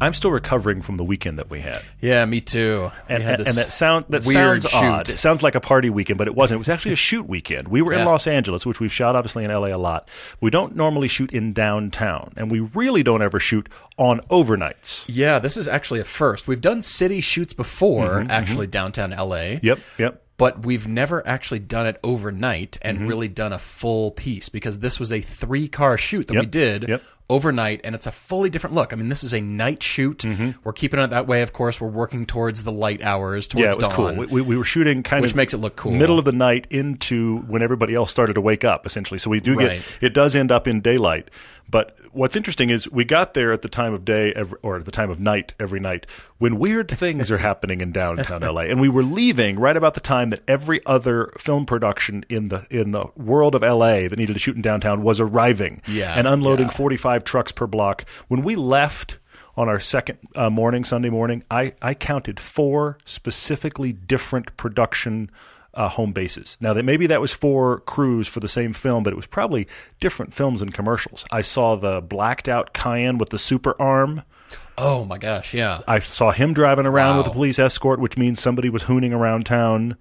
I'm still recovering from the weekend that we had. Yeah, me too. And, and, that sound that weird sounds shoot. odd. It sounds like a party weekend, but it wasn't. It was actually a shoot weekend. We were in Los Angeles, which we've shot obviously in LA a lot. We don't normally shoot in downtown, and we really don't ever shoot on overnights. Yeah, this is actually a first. We've done city shoots before, actually downtown LA. Yep, yep. But we've never actually done it overnight and Mm-hmm. really done a full piece because this was a three car shoot that we did yep. Overnight and it's a fully different look. I mean, this is a night shoot. Mm-hmm. We're keeping it that way, of course. We're working towards the light hours, towards Yeah, it was dawn. cool. We, we, we were shooting kind Which of makes it look cool. middle of the night into when everybody else started to wake up, essentially. So we do Right. get it does end up in daylight. But what's interesting is we got there at the time of day every, or at the time of night every night when weird things are happening in downtown LA, and we were leaving right about the time that every other film production in the in the world of LA that needed to shoot in downtown was arriving Yeah, and unloading yeah. 45 trucks per block. When we left on our second uh, morning, Sunday morning, I, I counted four specifically different production uh, home bases. Now, that maybe that was four crews for the same film, but it was probably different films and commercials. I saw the blacked out Cayenne with the super arm. oh my gosh, yeah. I saw him driving around with Wow. a police escort, which means somebody was hooning around town.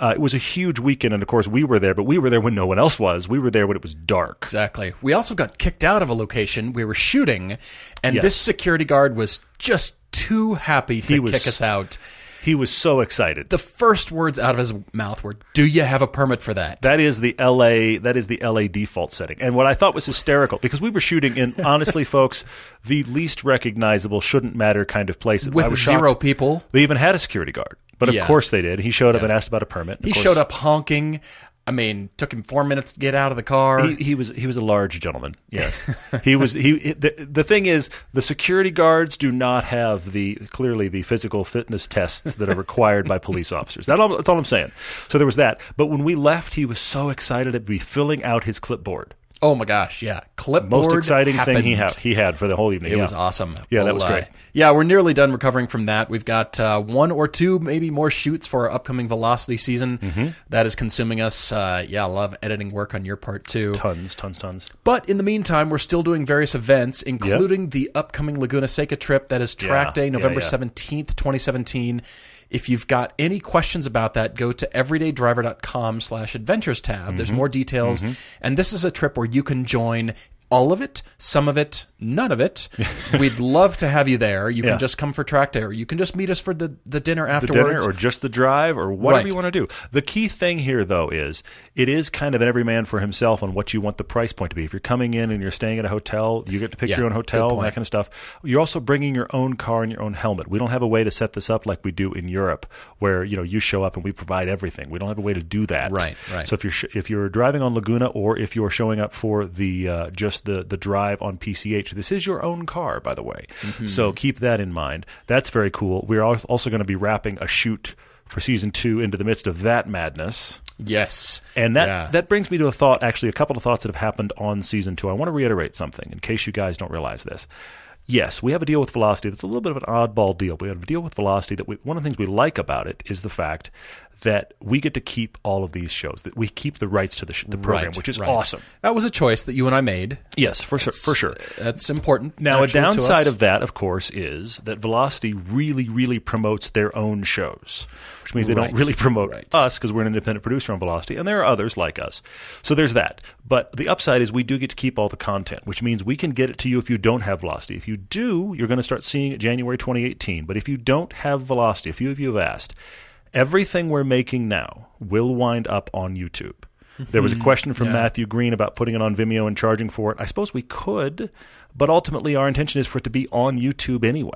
Uh, it was a huge weekend, and of course, we were there, but we were there when no one else was. We were there when it was dark. Exactly. We also got kicked out of a location we were shooting, and Yes. this security guard was just too happy to He was- kick us out. He was so excited. The first words out of his mouth were, "Do you have a permit for that?" That is the LA. That is the LA default setting. And what I thought was hysterical because we were shooting in honestly, folks, the least recognizable shouldn't matter kind of place. I With was zero shocked. people. They even had a security guard, but of Yeah. course they did. He showed up and asked about a permit. He course, showed up honking. I mean, took him four minutes to get out of the car. He, he was he was a large gentleman. Yes, he was. He the, the thing is, the security guards do not have the clearly the physical fitness tests that are required by police officers. That all, that's all I'm saying. So there was that. But when we left, he was so excited to be filling out his clipboard. Oh my gosh, yeah. Clipboard. Most exciting thing he had he had for the whole evening. It yeah. was awesome. Yeah, that was uh, great. yeah, we're nearly done recovering from that. We've got uh, one or two, maybe more shoots for our upcoming Velocity season. Mm-hmm. That is consuming us. Uh, yeah, a lot of editing work on your part too. Tons, tons, tons. But in the meantime, we're still doing various events, including the upcoming Laguna Seca trip that is track Yeah, day, November yeah. 17th, 2017. If you've got any questions about that, go to everydaydriver.com slash adventures tab. There's Mm-hmm. more details. And this is a trip where you can join all of it, some of it, none of it. We'd love to have you there. You Yeah. can just come for track day, or you can just meet us for the, the dinner The afterwards. dinner or just the drive or whatever Right. you want to do. The key thing here, though, is it is kind of an every man for himself on what you want the price point to be. If you're coming in and you're staying at a hotel, you get to pick Yeah, your own hotel, and that kind of stuff. You're also bringing your own car and your own helmet. We don't have a way to set this up like we do in Europe, where you know you show up and we provide everything. We don't have a way to do that. Right, right. So if you're sh- if you're driving on Laguna or if you're showing up for the uh, just the the drive on PCH, this is your own car, by the way. Mm-hmm. So keep that in mind. That's very cool. We're also going to be wrapping a shoot for season two into the midst of that madness. yes. And that, Yeah. that brings me to a thought, actually, a couple of thoughts that have happened on season two. I want to reiterate something in case you guys don't realize this. Yes, we have a deal with Velocity that's a little bit of an oddball deal. We have a deal with Velocity that we, one of the things we like about it is the fact that we get to keep all of these shows, that we keep the rights to the, sh- the program, Right, which is right. awesome. That was a choice that you and I made. Yes, for sure. For sure. That's important. Now, a actually, downside of that, of course, is that Velocity really, really promotes their own shows, which means they Right, don't really promote us because we're an independent producer on Velocity, and there are others like us. So there's that. But the upside is we do get to keep all the content, which means we can get it to you if you don't have Velocity. If you do, you're going to start seeing it January 2018. But if you don't have Velocity, a few of you have asked, everything we're making now will wind up on YouTube. There was a mm-hmm. question from Matthew Green about putting it on Vimeo and charging for it. I suppose we could, but ultimately our intention is for it to be on YouTube anyway.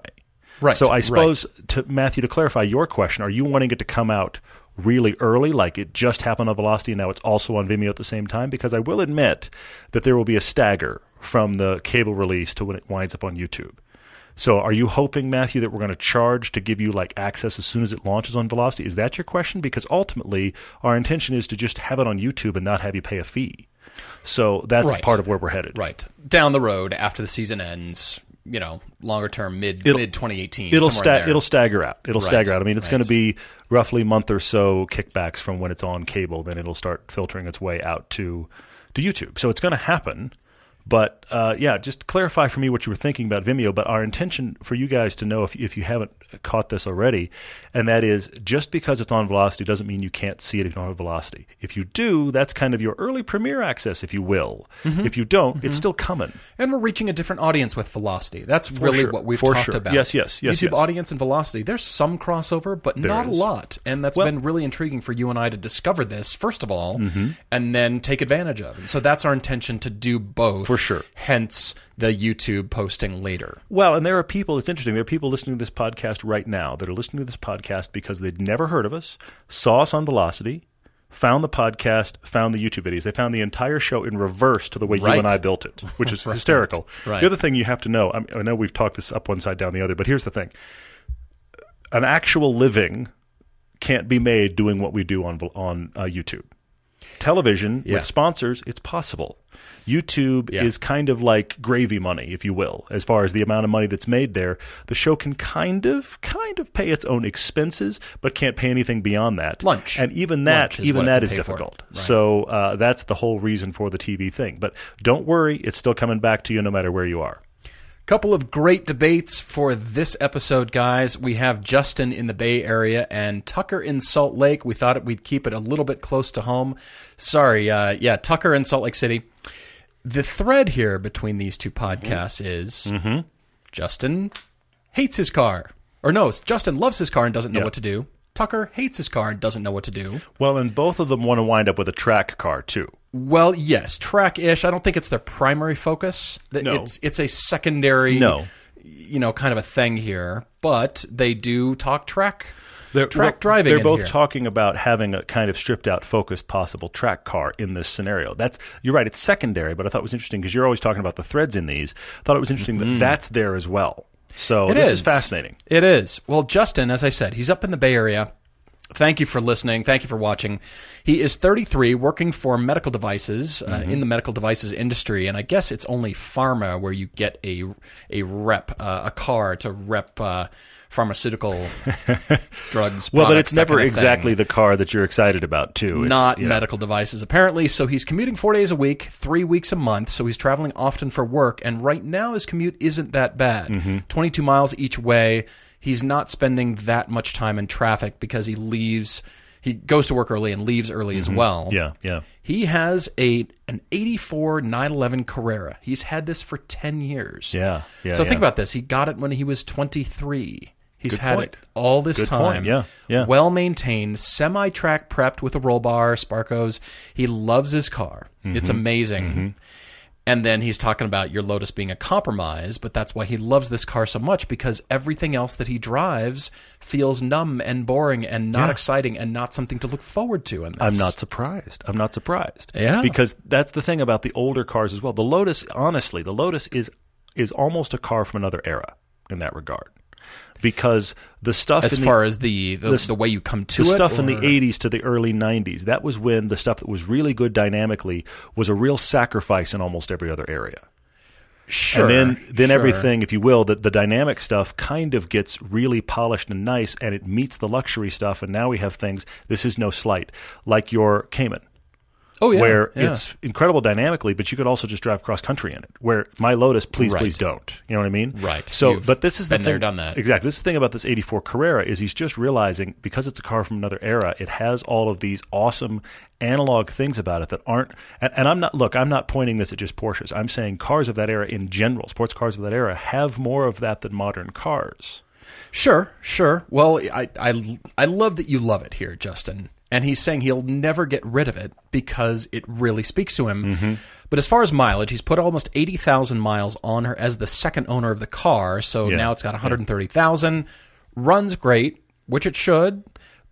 Right, So I right. suppose to Matthew to clarify your question, are you wanting it to come out really early, like it just happened on Velocity and now it's also on Vimeo at the same time? Because I will admit that there will be a stagger from the cable release to when it winds up on YouTube. So are you hoping, Matthew, that we're going to charge to give you like access as soon as it launches on Velocity? Is that your question? Because ultimately, our intention is to just have it on YouTube and not have you pay a fee. So that's Right. part of where we're headed. Right. Down the road after the season ends, you know, longer term, mid It'll- mid 2018. It'll sta- it'll stagger out. It'll Right. stagger out. I mean, it's Right. going to be roughly a month or so kickbacks from when it's on cable. Then it'll start filtering its way out to to YouTube. So it's going to happen. But uh, yeah, just clarify for me what you were thinking about Vimeo. But our intention for you guys to know if if you haven't caught this already, and that is just because it's on Velocity doesn't mean you can't see it if you don't have Velocity. If you do, that's kind of your early premiere access, if you will. Mm-hmm. If you don't, it's still coming. And we're reaching a different audience with Velocity. That's really sure. what we've For talked sure. about. Yes, yes, yes, YouTube yes. audience and Velocity. There's some crossover, but not is. a lot. And that's Well- been really intriguing for you and I to discover this, first of all, and then take advantage of. And so that's our intention to do both. For sure. Hence the YouTube posting later. Well, and there are people, it's interesting, there are people listening to this podcast right now that are listening to this podcast because they'd never heard of us, saw us on Velocity, found the podcast, found the YouTube videos. They found the entire show in reverse to the way you and I built it, which is hysterical. Right. The other thing you have to know, I, I know we've talked this up one side, down the other, but here's the thing an actual living can't be made doing what we do on, on uh, YouTube. Television Yeah. with sponsors, it's possible. YouTube Yeah. is kind of like gravy money, if you will, as far as the amount of money that's made there. The show can kind of, kind of pay its own expenses, but can't pay anything beyond that. Lunch. and even that, even that is difficult. Right. So uh, that's the whole reason for the TV thing. But don't worry, it's still coming back to you no matter where you are. Couple of great debates for this episode, guys. We have Justin in the Bay Area and Tucker in Salt Lake. We thought we'd keep it a little bit close to home. Sorry, uh, yeah, Tucker in Salt Lake City. The thread here between these two podcasts is Justin hates his car. Or no, Justin loves his car and doesn't know Yeah. what to do. Tucker hates his car and doesn't know what to do. Well, and both of them want to wind up with a track car too. Well, yes, track-ish. I don't think it's their primary focus. No. It's it's a secondary No. you know, kind of a thing here, but they do talk track They're, track well, driving. They're both here. talking about having a kind of stripped out, focused possible track car in this scenario. That's you're right. It's secondary, but I thought it was interesting because you're always talking about the threads in these. I thought it was interesting that that's there as well. So Mm-hmm. It this is. is fascinating. It is. Well, Justin, as I said, he's up in the Bay Area. Thank you for listening. Thank you for watching. He is 33, working for medical devices uh, in the medical devices industry, and I guess it's only pharma where you get a a rep, uh, a car to rep uh, pharmaceutical drugs. Well, but it's never kind of exactly the car that you're excited about, too. It's- not yeah. medical devices apparently so he's commuting four days a week three weeks a month so he's traveling often for work and right now his commute isn't that bad Mm-hmm. 22 miles each way he's not spending that much time in traffic because he leaves he goes to work early and leaves early as well Mm-hmm. Yeah, yeah. he has a an 84 911 carrera he's had this for 10 years Yeah, yeah, so think about this he got it when he was 23 he's Good had point. it all this Good time point, yeah, yeah. well maintained, semi track prepped with a roll bar, Sparcos. He loves his car. It's amazing. Mm-hmm. And then he's talking about your Lotus being a compromise, but that's why he loves this car so much because everything else that he drives feels numb and boring and not Yeah. exciting and not something to look forward to. In this. I'm not surprised. I'm not surprised. Yeah. Because that's the thing about the older cars as well. The Lotus, honestly, the Lotus is is almost a car from another era in that regard. Because the stuff as in the, far as the the, the way you come to the it. stuff in the 80s to the early 90s, that was when the stuff that was really good dynamically was a real sacrifice in almost every other area. Sure, and then then sure. everything, if you will, the, the dynamic stuff kind of gets really polished and nice, and it meets the luxury stuff. And now we have things. This is no slight, like your Cayman, Oh yeah, where yeah. it's incredible dynamically, but you could also just drive cross country in it. Where my Lotus, please, Right. please don't. You know what I mean? Right. So, You've but this is the been there, thing. done that. Exactly. This is the thing about this '84 Carrera is he's just realizing because it's a car from another era, it has all of these awesome analog things about it that aren't. And, and I'm not look. I'm not pointing this at just Porsches. I'm saying cars of that era in general, sports cars of that era, have more of that than modern cars. Sure, sure. Well, I, I, I love that you love it here, Justin. And he's saying he'll never get rid of it because it really speaks to him. Mm-hmm. But as far as mileage, he's put almost 80,000 miles on her as the second owner of the car. So Yeah, now it's got 130,000. Runs great, which it should.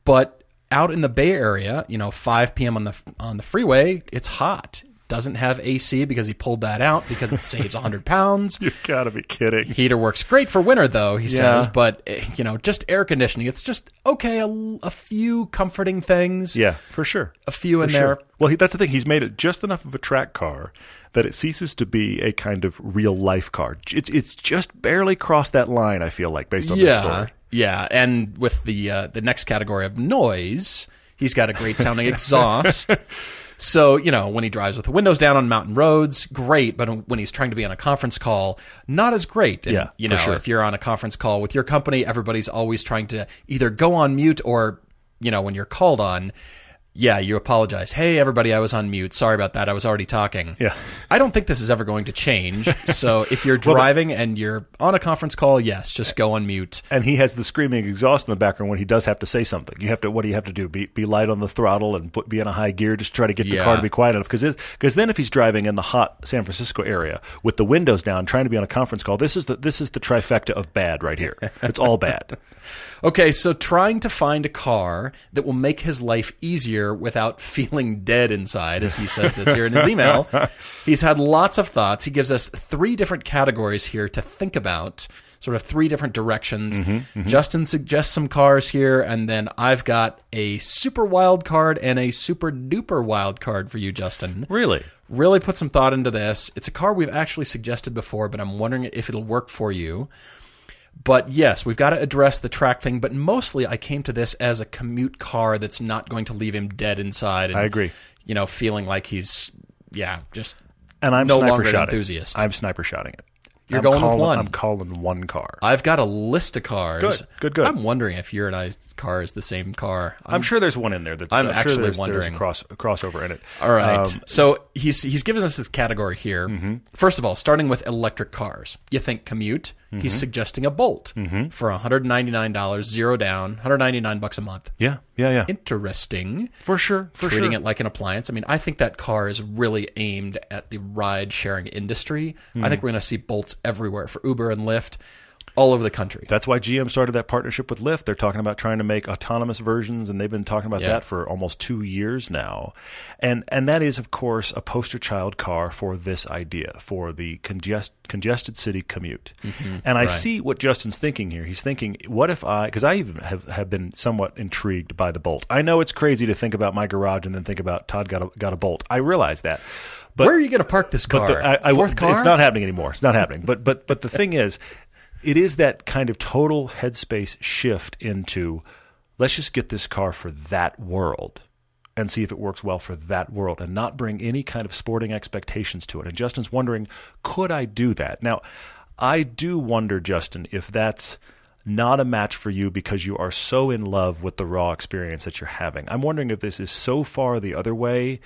But out in the Bay Area, you know, 5 p.m. on the on the freeway, it's hot. Doesn't have AC because he pulled that out because it saves 100 pounds. You gotta be kidding. Heater works great for winter, though, he Yeah. says, but, eh, you know, just air conditioning. It's just, okay, a, a few comforting things, Yeah, for sure. a few in For there. sure. Well, he, that's the thing. He's made it just enough of a track car that it ceases to be a kind of real life car. It's it's just barely crossed that line. I feel like based on this Yeah, story. yeah, and with the uh, the next category of noise, he's got a great sounding exhaust. So you know when he drives with the windows down on mountain roads, great. But when he's trying to be on a conference call, not as great. And, Yeah, you for know sure. if you're on a conference call with your company, everybody's always trying to either go on mute or you know when you're called on. Yeah, you apologize. Hey, everybody, I was on mute. Sorry about that. I was already talking. Yeah. I don't think this is ever going to change. So if you're driving and you're on a conference call, yes, just go on mute. And he has the screaming exhaust in the background when he does have to say something. You have to. What do you have to do? Be be light on the throttle and put, be in a high gear. Just try to get the Yeah. car to be quiet enough. Because because then if he's driving in the hot San Francisco area with the windows down, trying to be on a conference call, this is the this is the trifecta of bad right here. It's all bad. Okay, so trying to find a car that will make his life easier without feeling dead inside, as he says this here in his email. He's had lots of thoughts. He gives us three different categories here to think about, sort of three different directions. Mm-hmm, mm-hmm. Justin suggests some cars here, and then I've got a super wild card and a super duper wild card for you, Justin. Really. Really put some thought into this. It's a car we've actually suggested before, but I'm wondering if it'll work for you. But yes, we've got to address the track thing. But mostly, I came to this as a commute car that's not going to leave him dead inside. And, I agree. You know, feeling like he's yeah, just And I'm No sniper longer an shotting. enthusiast. I'm sniper shotting it. You're I'm going with calling, one. I'm calling one car. I've got a list of cars. Good, good, good. I'm wondering if your and I's car is the same car. I'm sure there's one in there. That, I'm sure actually there's, wondering. There's a, cross, a crossover in it. All right. Um, so he's he's given us this category here. Mm-hmm. First of all, starting with electric cars. You think commute? Mm-hmm. He's suggesting a Bolt for $199, zero down, 199 bucks a month. yeah, yeah, yeah. Interesting. for sure. For treating sure. it like an appliance. I mean, I think that car is really aimed at the ride sharing industry. Hmm. I think we're going to see bolts everywhere for Uber and Lyft all over the country. That's why GM started that partnership with Lyft. They're talking about trying to make autonomous versions, and they've been talking about Yeah. that for almost two years now. And and that is, of course, a poster child car for this idea for the congest, congested city commute. Mm-hmm. And I see what Justin's thinking here. He's thinking, what if I? Because I even have, have been somewhat intrigued by the Bolt. I know it's crazy to think about my garage and then think about Todd got a, got a Bolt. I realize that. But Where are you going to park this car? but the, I, I, Fourth car? It's not happening anymore. It's not happening. But but but the thing is, it is that kind of total headspace shift into let's just get this car for that world and see if it works well for that world and not bring any kind of sporting expectations to it. And Justin's wondering, could I do that? Now, I do wonder, Justin, if that's not a match for you because you are so in love with the raw experience that you're having. I'm wondering if this is so far the other way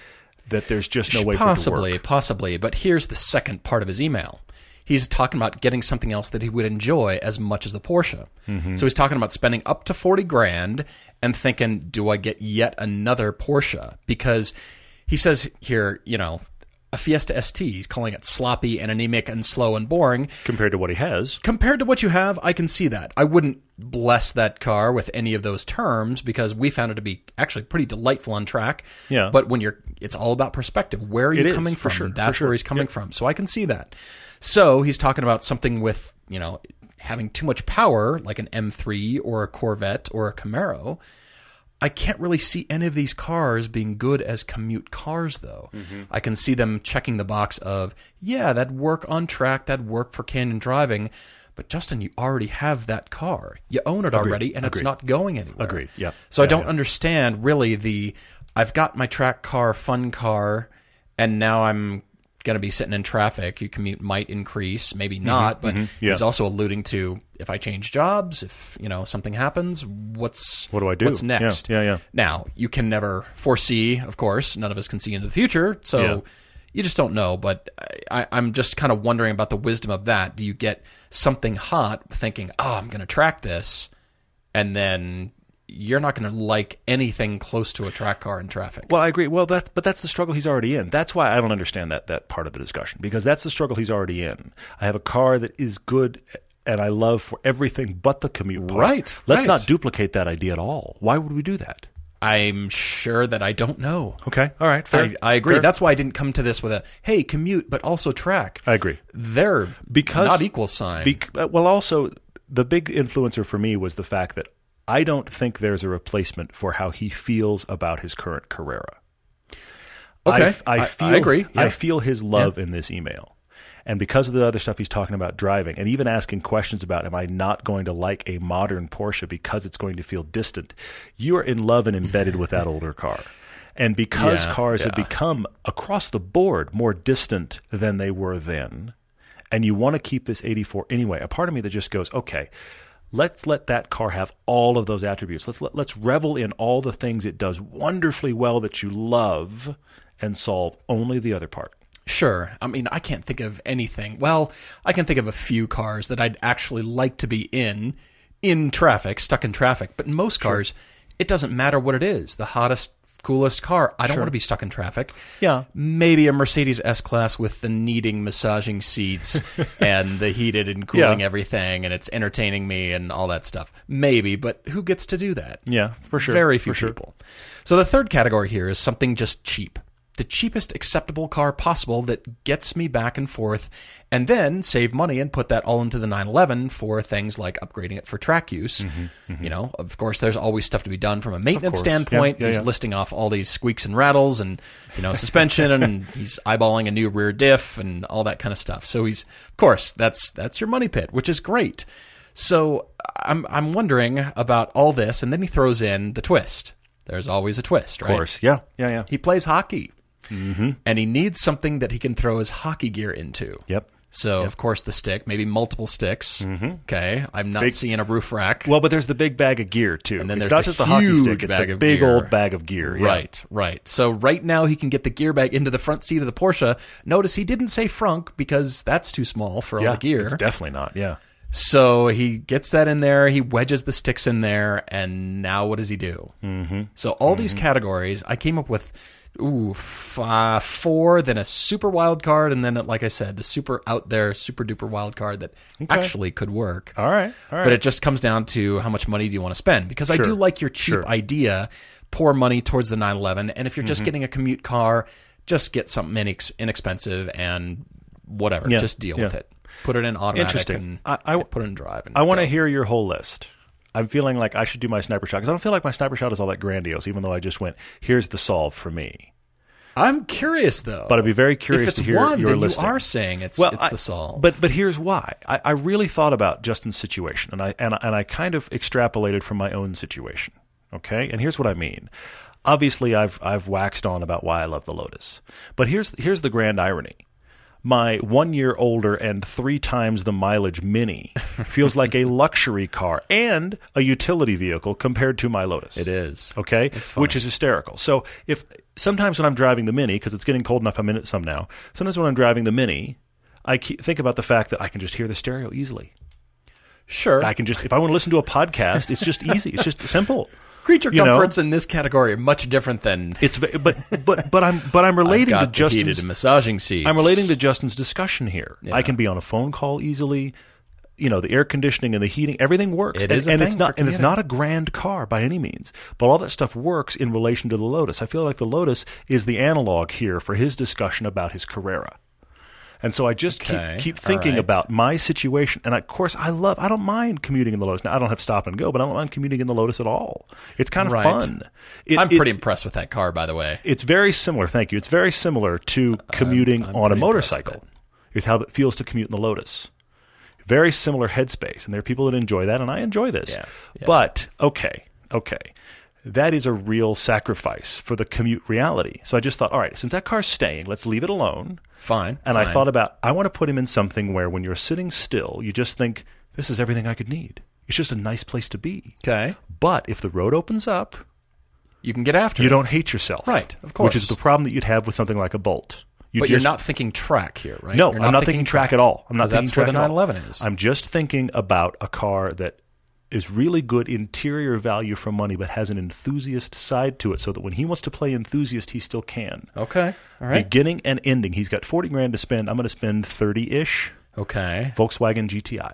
that there's just no way for it to possibly, possibly. But here's the second part of his email. He's talking about getting something else that he would enjoy as much as the Porsche. Mm-hmm. So he's talking about spending up to 40 grand and thinking, do I get yet another Porsche? Because he says here, you know, a Fiesta ST, he's calling it sloppy and anemic and slow and boring. compared to what he has. Compared to what you have, I can see that. I wouldn't bless that car with any of those terms because we found it to be actually pretty delightful on track. Yeah. But when you're, it's all about perspective. Where are you It is, coming for from? sure, That's sure. where he's coming from. So I can see that. So he's talking about something with, you know, having too much power, like an M3 or a Corvette or a Camaro. I can't really see any of these cars being good as commute cars, though. Mm-hmm. I can see them checking the box of, yeah, that work on track, that work for canyon driving. But Justin, you already have that car. You own it already, and it's not going anywhere. Agreed. Yeah. So I don't yeah. understand really the. I've got my track car, fun car, and now I'm going to be sitting in traffic. Your commute might increase, maybe Mm-hmm. not. But yeah. he's also alluding to if I change jobs, if you know something happens, what's What do I do? What's Yeah, next? yeah, yeah. Now you can never foresee, of course. None of us can see into the future, so Yeah. you just don't know. But I, I'm just kind of wondering about the wisdom of that. Do you get something hot, thinking, "Oh, I'm going to track this," and then you're not going to like anything close to a track car in traffic? Well, I agree. Well, that's but that's the struggle he's already in. That's why I don't understand that that part of the discussion because that's the struggle he's already in. I have a car that is good and I love for everything but the commute part. Right, Let's right. not duplicate that idea at all. Why would we do that? I'm sure that I don't know. Okay, all right, fair. I, I agree. Fair. That's why I didn't come to this with a hey commute, but also track. I agree. They're Because- not equal sign. Well, also the big influencer for me was the fact that I don't think there's a replacement for how he feels about his current Carrera. Okay. I, I I- I feel. agree. I feel his love in this email, and because of the other stuff he's talking about driving, and even asking questions about, am I not going to like a modern Porsche because it's going to feel distant? You are in love and embedded with that older car. And because Yeah, cars have become across the board more distant than they were then, and you want to keep this 84 anyway, a part of me that just goes, okay, let's let that car have all of those attributes. Let's let, let's revel in all the things it does wonderfully well that you love and solve only the other part. Sure. I mean, I can't think of anything. Well, I can think of a few cars that I'd actually like to be in, in traffic, stuck in traffic. But in most cars, it doesn't matter what it is. The hottest, coolest car. I don't want to be stuck in traffic. Yeah. Maybe a Mercedes S Class with the kneading, massaging seats and the heated and cooling Yeah. everything, and it's entertaining me and all that stuff. Maybe, but who gets to do that? Yeah, for sure. Very few for sure. people. So the third category here is something just cheap. The cheapest acceptable car possible that gets me back and forth, and then save money and put that all into the 911 for things like upgrading it for track use. You know, of course, there's always stuff to be done from a maintenance Mm-hmm. Yeah, standpoint. yeah, he's yeah. listing off all these squeaks and rattles and, you know, suspension, and he's eyeballing a new rear diff and all that kind of stuff. So he's, of course, that's that's your money pit, which is great. So I'm I'm wondering about all this, and then he throws in the twist. There's always a twist, right? Of course. Yeah, yeah, yeah. He plays hockey, Mm-hmm. and he needs something that he can throw his hockey gear into. Yep. So of course the stick, maybe multiple sticks. Mm-hmm. Okay, I'm not seeing a roof rack. Well, but there's the big bag of gear too. And then it's there's not the just the hockey stick; it's the big gear. old bag of gear. Yeah. Right, right. So right now he can get the gear bag into the front seat of the Porsche. Notice he didn't say frunk because that's too small for all the gear. it's definitely not. Yeah. So he gets that in there, he wedges the sticks in there, and now what does he do? Mm-hmm. So all these mm-hmm. categories, I came up with ooh f- uh, four, then a super wild card, and then like I said, the super out there, super duper wild card that actually could work. All right. All right. But it just comes down to how much money do you want to spend? Because I do like your cheap Sure. idea, pour money towards the 911, and if you're Mm-hmm. just getting a commute car, just get something inex- inexpensive and whatever, Yeah, just deal yeah. with it. Put it in automatic Interesting. and I- I- put it in drive. I want to hear your whole list. I'm feeling like I should do my sniper shot because I don't feel like my sniper shot is all that grandiose, even though I just went, here's the solve for me. I'm curious though. But I'd be very curious if it's to hear one, your then listing. you are saying it's well, it's I- the solve. But but here's why. I, I really thought about Justin's situation, and I and and I kind of extrapolated from my own situation. Okay, and here's what I mean. Obviously, I've I've waxed on about why I love the Lotus, but here's here's the grand irony. My one year older and three times the mileage Mini feels like a luxury car and a utility vehicle compared to my Lotus. it is. Okay, which is hysterical. So if sometimes when I'm driving the Mini, because it's getting cold enough, I'm in it some now. Sometimes when I'm driving the Mini, I think about the fact that I can just hear the stereo easily. Sure. I can just if I want to listen to a podcast, it's just easy. It's just simple. Creature you know? comforts in this category are much different than It's but but but I'm but I'm relating to Justin's. massaging seats. I'm relating to Justin's discussion here. I can be on a phone call easily. You know, the air conditioning and the heating, everything works. It and, is a and it's not and it's not a grand car by any means. But all that stuff works in relation to the Lotus. I feel like the Lotus is the analog here for his discussion about his Carrera. And so I just Okay, keep keep thinking right. about my situation. And of course, I love, I don't mind commuting in the Lotus. Now, I don't have stop and go, but I don't mind commuting in the Lotus at all. It's kind of Right. fun. It- I'm pretty impressed with that car, by the way. it's very similar. Thank you. It's very similar to commuting I'm on a motorcycle. Is how it feels to commute in the Lotus. Very similar headspace, and there are people that enjoy that, and I enjoy this. Yeah, yeah. But okay, okay, that is a real sacrifice for the commute reality. So I just thought, all right, since that car's staying, let's leave it alone. Fine. And I thought about, I want to put him in something where when you're sitting still, you just think, this is everything I could need. It's just a nice place to be. okay, But if the road opens up, you can get after you it. don't hate yourself. Right, of course. Which is the problem that you'd have with something like a Bolt. You but you're not thinking track here, right? No, You're I'm not thinking track at all. I'm not thinking that's where track the at all. 911 is. I'm just thinking about a car that is really good interior value for money, but has an enthusiast side to it, so that when he wants to play enthusiast, he still can. okay, all right, Beginning and ending, he's got forty grand to spend. I'm going to spend thirty ish. okay, Volkswagen GTI.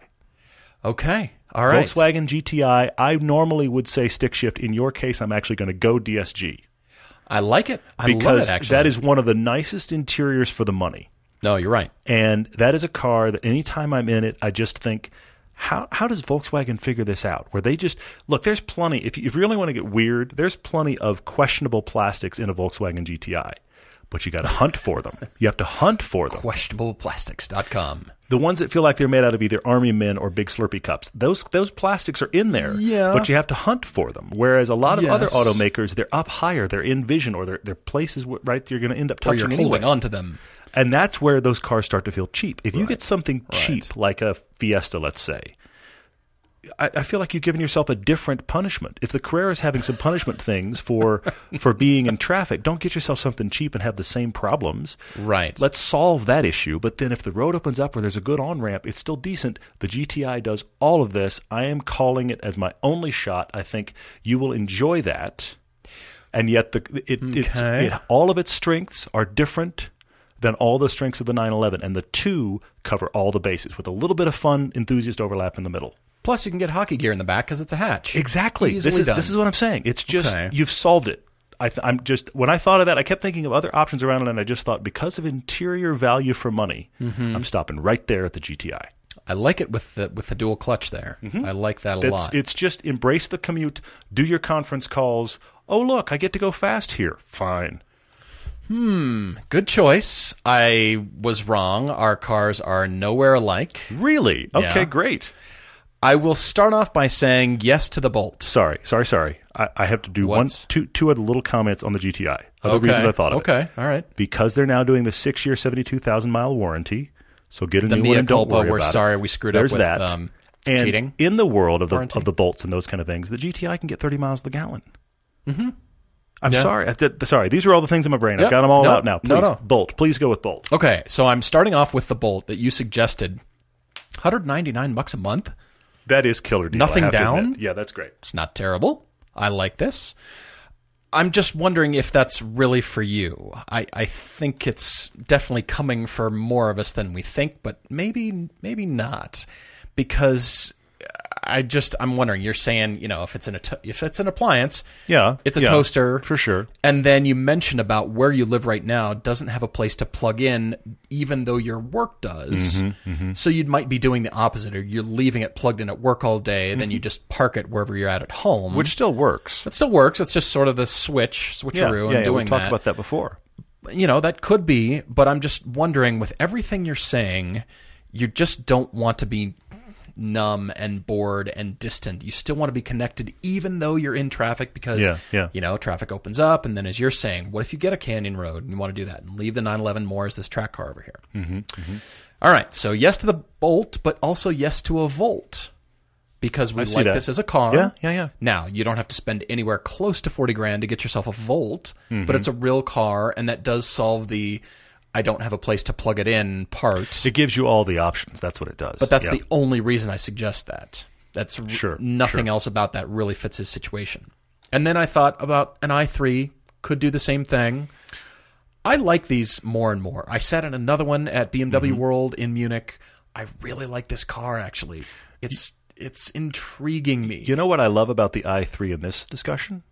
okay, All right. Volkswagen GTI. I normally would say stick shift. In your case, I'm actually going to go DSG I like it. I love because it, actually. that is one of the nicest interiors for the money. no, you're right. And that is a car that anytime I'm in it, I just think, how how does Volkswagen figure this out? Where they just look, there's plenty. If you, if you really want to get weird, there's plenty of questionable plastics in a Volkswagen GTI, but you got to hunt for them. You have to hunt for them. Questionableplastics.com. The ones that feel like they're made out of either army men or big Slurpee cups. Those those plastics are in there, Yeah. but you have to hunt for them. Whereas a lot of other automakers, they're up higher, they're in vision, or they're, they're places right you're going to end up Or touching you're anyway. on to them. And that's where those cars start to feel cheap. If you get something cheap, like a Fiesta, let's say, I, I feel like you've given yourself a different punishment. If the Carrera is having some punishment things for for being in traffic, don't get yourself something cheap and have the same problems. Right. Let's solve that issue. But then if the road opens up where there's a good on ramp, it's still decent. The GTI does all of this. I am calling it as my only shot. I think you will enjoy that. And yet the it, it's, Okay. it all of its strengths are different than all the strengths of the 911 and the two cover all the bases with a little bit of fun enthusiast overlap in the middle. Plus, you can get hockey gear in the back because it's a hatch. Exactly. This is done. this is what I'm saying. It's just Okay. you've solved it. I th- I'm just when I thought of that, I kept thinking of other options around it, and I just thought because of interior value for money, Mm-hmm. I'm stopping right there at the GTI. I like it with the with the dual clutch there. I like that a It's lot. it's just embrace the commute, do your conference calls. Oh look, I get to go fast here. Fine. Good choice. I was wrong. Our cars are nowhere alike. Really? Okay, Yeah. great. I will start off by saying yes to the Bolt. Sorry, sorry, sorry. I, I have to do one, What's- two, two other little comments on the GTI. Other okay. reasons I thought of it. Okay. All right. because they're now doing the six-year, seventy-two thousand mile warranty. So get a The new one don't culpa. worry We're about it. sorry we screwed There's up with that. um, and cheating. in the world of the Warranty. of the bolts and those kind of things, the GTI can get thirty miles the gallon. Mm-hmm. I'm Yeah. sorry. I did, sorry. These are all the things in my brain. I've got them all No, out now. Please, no, no. Bolt. Please go with Bolt. Okay, so I'm starting off with the Bolt that you suggested. 199 bucks a month. That is killer deal. Nothing I have to down? Yeah, that's great. It's not terrible. I like this. I'm just wondering if that's really for you. I, I think it's definitely coming for more of us than we think, but maybe maybe not, because I just I'm wondering. You're saying you know if it's an if it's an appliance, Yeah, it's a yeah, toaster for sure. and then you mentioned about where you live right now doesn't have a place to plug in, even though your work does. Mm-hmm, So you might be doing the opposite, or you're leaving it plugged in at work all day, then you just park it wherever you're at at home. Mm-hmm. Which still works. it still works. It's just sort of the switch, switcheroo, yeah, and yeah, doing we've talked that. about that before. You know, that could be, but I'm just wondering with everything you're saying, you just don't want to be numb and bored and distant. You still want to be connected even though you're in traffic because Yeah, yeah. you know, traffic opens up and then as you're saying, what if you get a canyon road and you want to do that and leave the 911 more as this track car over here? Mm-hmm, All right, so yes to the Bolt, but also yes to a Volt because we like that. this as a car. Yeah, yeah, yeah. Now, you don't have to spend anywhere close to 40 grand to get yourself a Volt, Mm-hmm. but it's a real car and that does solve the I don't have a place to plug it in part. It gives you all the options. That's what it does. But that's Yeah. the only reason I suggest that. That's Sure, nothing else about that really fits his situation. And then I thought about an i3 could do the same thing. I like these more and more. I sat in another one at BMW Mm-hmm. World in Munich. I really like this car actually. It's it's intriguing me. You know what I love about the i3 in this discussion?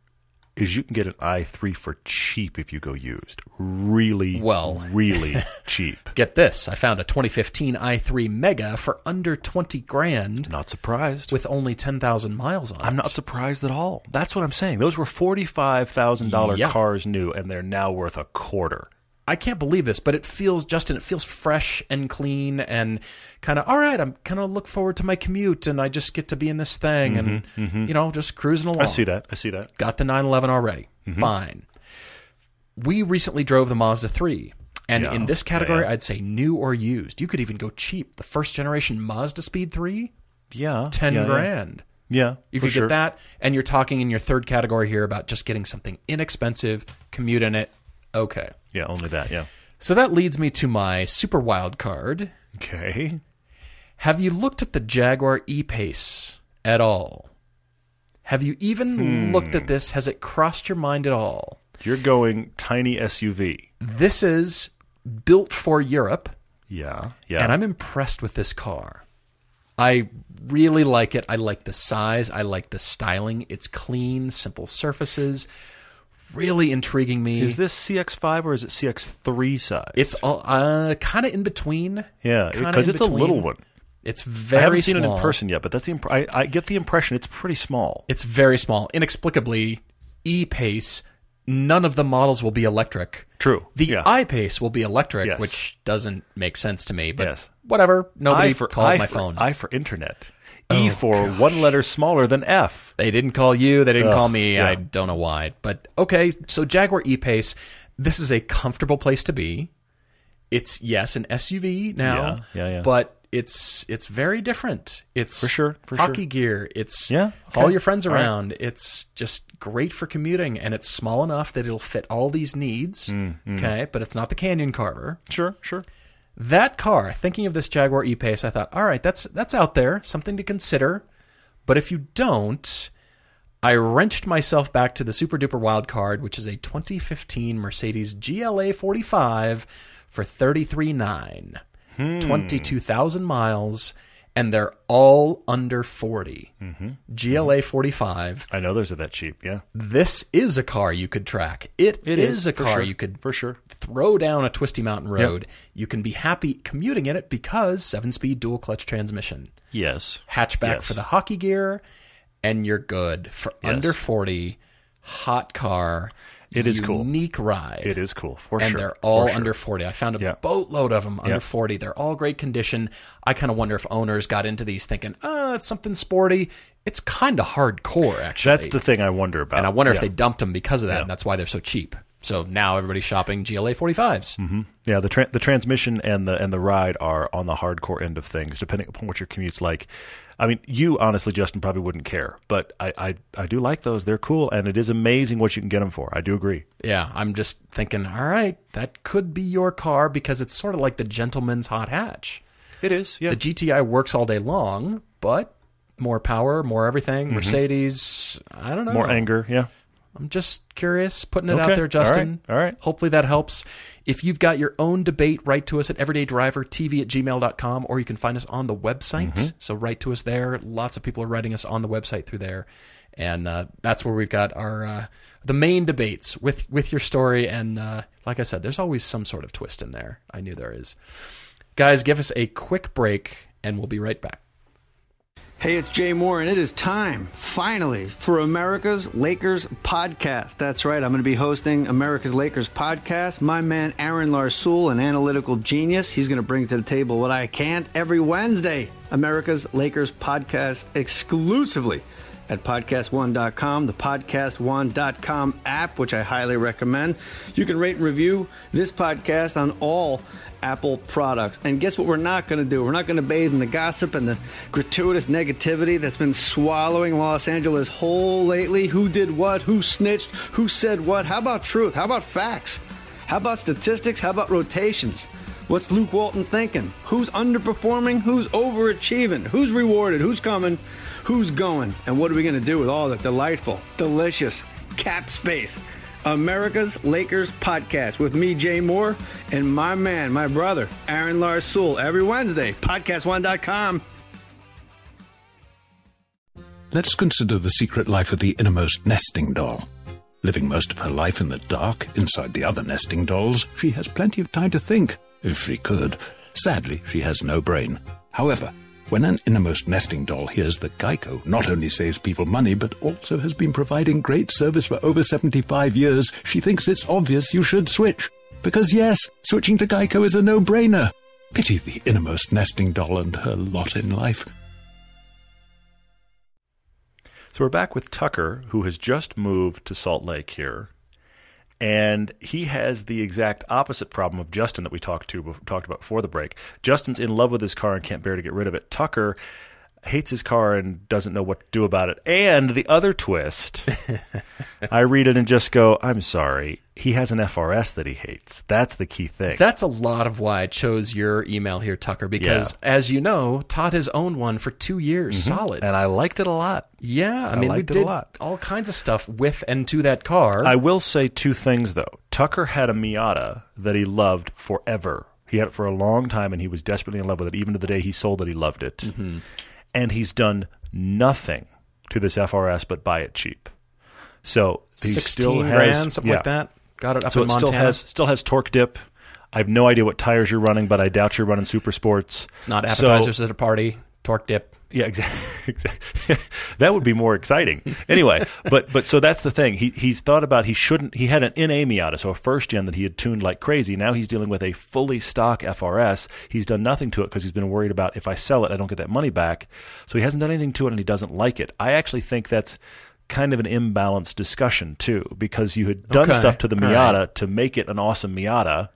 Is you can get an i3 for cheap if you go used. Really, Well. really cheap. Get this. I found a 2015 i3 Mega for under 20 grand Not surprised. with only 10,000 miles on it. I'm not surprised at all. That's what I'm saying. Those were forty-five thousand dollar Yeah. cars new, and they're now worth a quarter. I can't believe this, but it feels, Justin, it feels fresh and clean and kind of, all right, I'm kind of look forward to my commute and I just get to be in this thing and, you know, just cruising along. I see that. I see that. Got the 911 already. Mm-hmm. Fine. We recently drove the Mazda 3. And Yeah. in this category, Yeah. I'd say new or used. You could even go cheap. The first generation Mazda Speed 3, Yeah, 10 yeah, yeah. grand. Yeah, You could sure. get that. And you're talking in your third category here about just getting something inexpensive, commute in it. Okay. Yeah, only that. Yeah. So that leads me to my super wild card. Okay. Have you looked at the Jaguar E-Pace at all? Have you even Hmm. looked at this? Has it crossed your mind at all? You're going tiny SUV. This is built for Europe, Yeah. Yeah. and I'm impressed with this car. I really like it. I like the size. I like the styling. It's clean, simple surfaces. Really intriguing me. Is this CX5 or is it CX3 size? it's all uh, kind of in between. yeah, because it's a little one. It's very. I haven't seen it in person yet, but that's the imp- I, I get the impression it's pretty small. It's very small. Inexplicably, e-pace. None of the models will be electric. True. The yeah. I-Pace will be electric, Yes. which doesn't make sense to me. But Yes. whatever. Nobody I for called I my for, phone. I for internet. E for one letter smaller than F. They didn't call you. They didn't Ugh, call me. yeah. I don't know why. But okay, so Jaguar E-Pace, this is a comfortable place to be. It's yes, an SUV now. Yeah, yeah, yeah. But it's it's very different. It's For sure, for hockey sure. gear. It's Yeah, all your friends All right. around. It's just great for commuting, and it's small enough that it'll fit all these needs. Mm, Okay, but it's not the Canyon Carver. Sure, sure. That car, thinking of this Jaguar E-Pace, I thought, all right, that's that's out there, something to consider. But if you don't, I wrenched myself back to the super duper wild card, which is a 2015 Mercedes GLA 45 for 33.9, hmm. 22,000 miles, and they're all under 40. Mm-hmm. GLA mm-hmm. 45. I know those are that cheap. Yeah, This is a car you could track. It it is, is, a car sure. you could for sure. throw down a twisty mountain road. You can be happy commuting in it because seven speed dual clutch transmission. Yes. Hatchback Yes. for the hockey gear, and you're good for under 40. Hot car. It is cool. Unique ride. It is cool for and sure. And they're all for sure. under 40. I found a Yeah. boatload of them under Yeah. 40. They're all great condition. I kind of wonder if owners got into these thinking, oh, it's something sporty. It's kind of hardcore, actually. That's the thing I wonder about. and I wonder if they dumped them because of that, and that's why they're so cheap. So now everybody's shopping GLA 45s. Mm-hmm. Yeah, the tra- the transmission and the and the ride are on the hardcore end of things, depending upon what your commute's like. I mean, you honestly, Justin, probably wouldn't care, but I, I I do like those. They're cool, and it is amazing what you can get them for. I do agree. Yeah, I'm just thinking, all right, that could be your car because it's sort of like the gentleman's hot hatch. It is. Yeah. The GTI works all day long, but more power, more everything. Mercedes, I don't know. Mm-hmm. More anger. Yeah. I'm just curious, putting it Okay, out there, Justin. right, all right. Hopefully that helps. If you've got your own debate, write to us at everydaydrivertv at gmail.com or you can find us on the website. Mm-hmm. So write to us there. Lots of people are writing us on the website through there. And uh, that's where we've got our uh, the main debates with, with your story. And uh, like I said, there's always some sort of twist in there. I knew there is. Guys, give us a quick break and we'll be right back. Hey, it's Jay Mohr, and it is time, finally, for America's Lakers podcast. That's right, I'm going to be hosting America's Lakers podcast. My man Aaron Larsuel, an analytical genius, he's going to bring to the table what I can't every Wednesday. America's Lakers podcast exclusively at podcast1.com, the podcast1.com app, which I highly recommend. You can rate and review this podcast on all Apple products. And guess what we're not going to do? We're not going to bathe in the gossip and the gratuitous negativity that's been swallowing Los Angeles whole lately. Who did what? Who snitched? Who said what? How about truth? How about facts? How about statistics? How about rotations? What's Luke Walton thinking? Who's underperforming? Who's overachieving? Who's rewarded? Who's coming? Who's going? And what are we going to do with all that delightful, delicious cap space? America's Lakers podcast with me, Jay Mohr, and my man, my brother, Aaron Larsuel, every Wednesday, podcast1.com. Let's consider the secret life of the innermost nesting doll. Living most of her life in the dark, inside the other nesting dolls, she has plenty of time to think, if she could. Sadly, she has no brain. However, when an innermost nesting doll hears that Geico not only saves people money, but also has been providing great service for over 75 years, she thinks it's obvious you should switch. Because yes, switching to Geico is a no-brainer. Pity the innermost nesting doll and her lot in life. So we're back with Tucker, who has just moved to Salt Lake here, and he has the exact opposite problem of Justin that we talked to talked about before the break. Justin's in love with his car and can't bear to get rid of it. Tucker hates his car and doesn't know what to do about it. And the other twist, I read it and just go, "I'm sorry." He has an FRS that he hates. That's the key thing. That's a lot of why I chose your email here, Tucker, because as you know, Todd has owned one for two years solid. and I liked it a lot. yeah, I, mean, we liked it a did lot. all kinds of stuff with and to that car. I will say two things though. Tucker had a Miata that he loved forever. He had it for a long time, and he was desperately in love with it. Even to the day he sold it, he loved it. Mm-hmm. And he's done nothing to this FRS but buy it cheap. So he 16 still has grand, something yeah. like that. Got it up So in it still Montana. has still has torque dip. I have no idea what tires you're running, but I doubt you're running super sports. it's not So- appetizers at a party. Torque dip. yeah, exactly. exactly. that would be more exciting. Anyway, but but so that's the thing. He he's thought about he shouldn't. He had an NA Miata, so a first gen that he had tuned like crazy. Now he's dealing with a fully stock FRS. He's done nothing to it because he's been worried about if I sell it, I don't get that money back. So he hasn't done anything to it, and he doesn't like it. I actually think that's kind of an imbalanced discussion too, because you had done Okay. stuff to the Miata right. to make it an awesome Miata.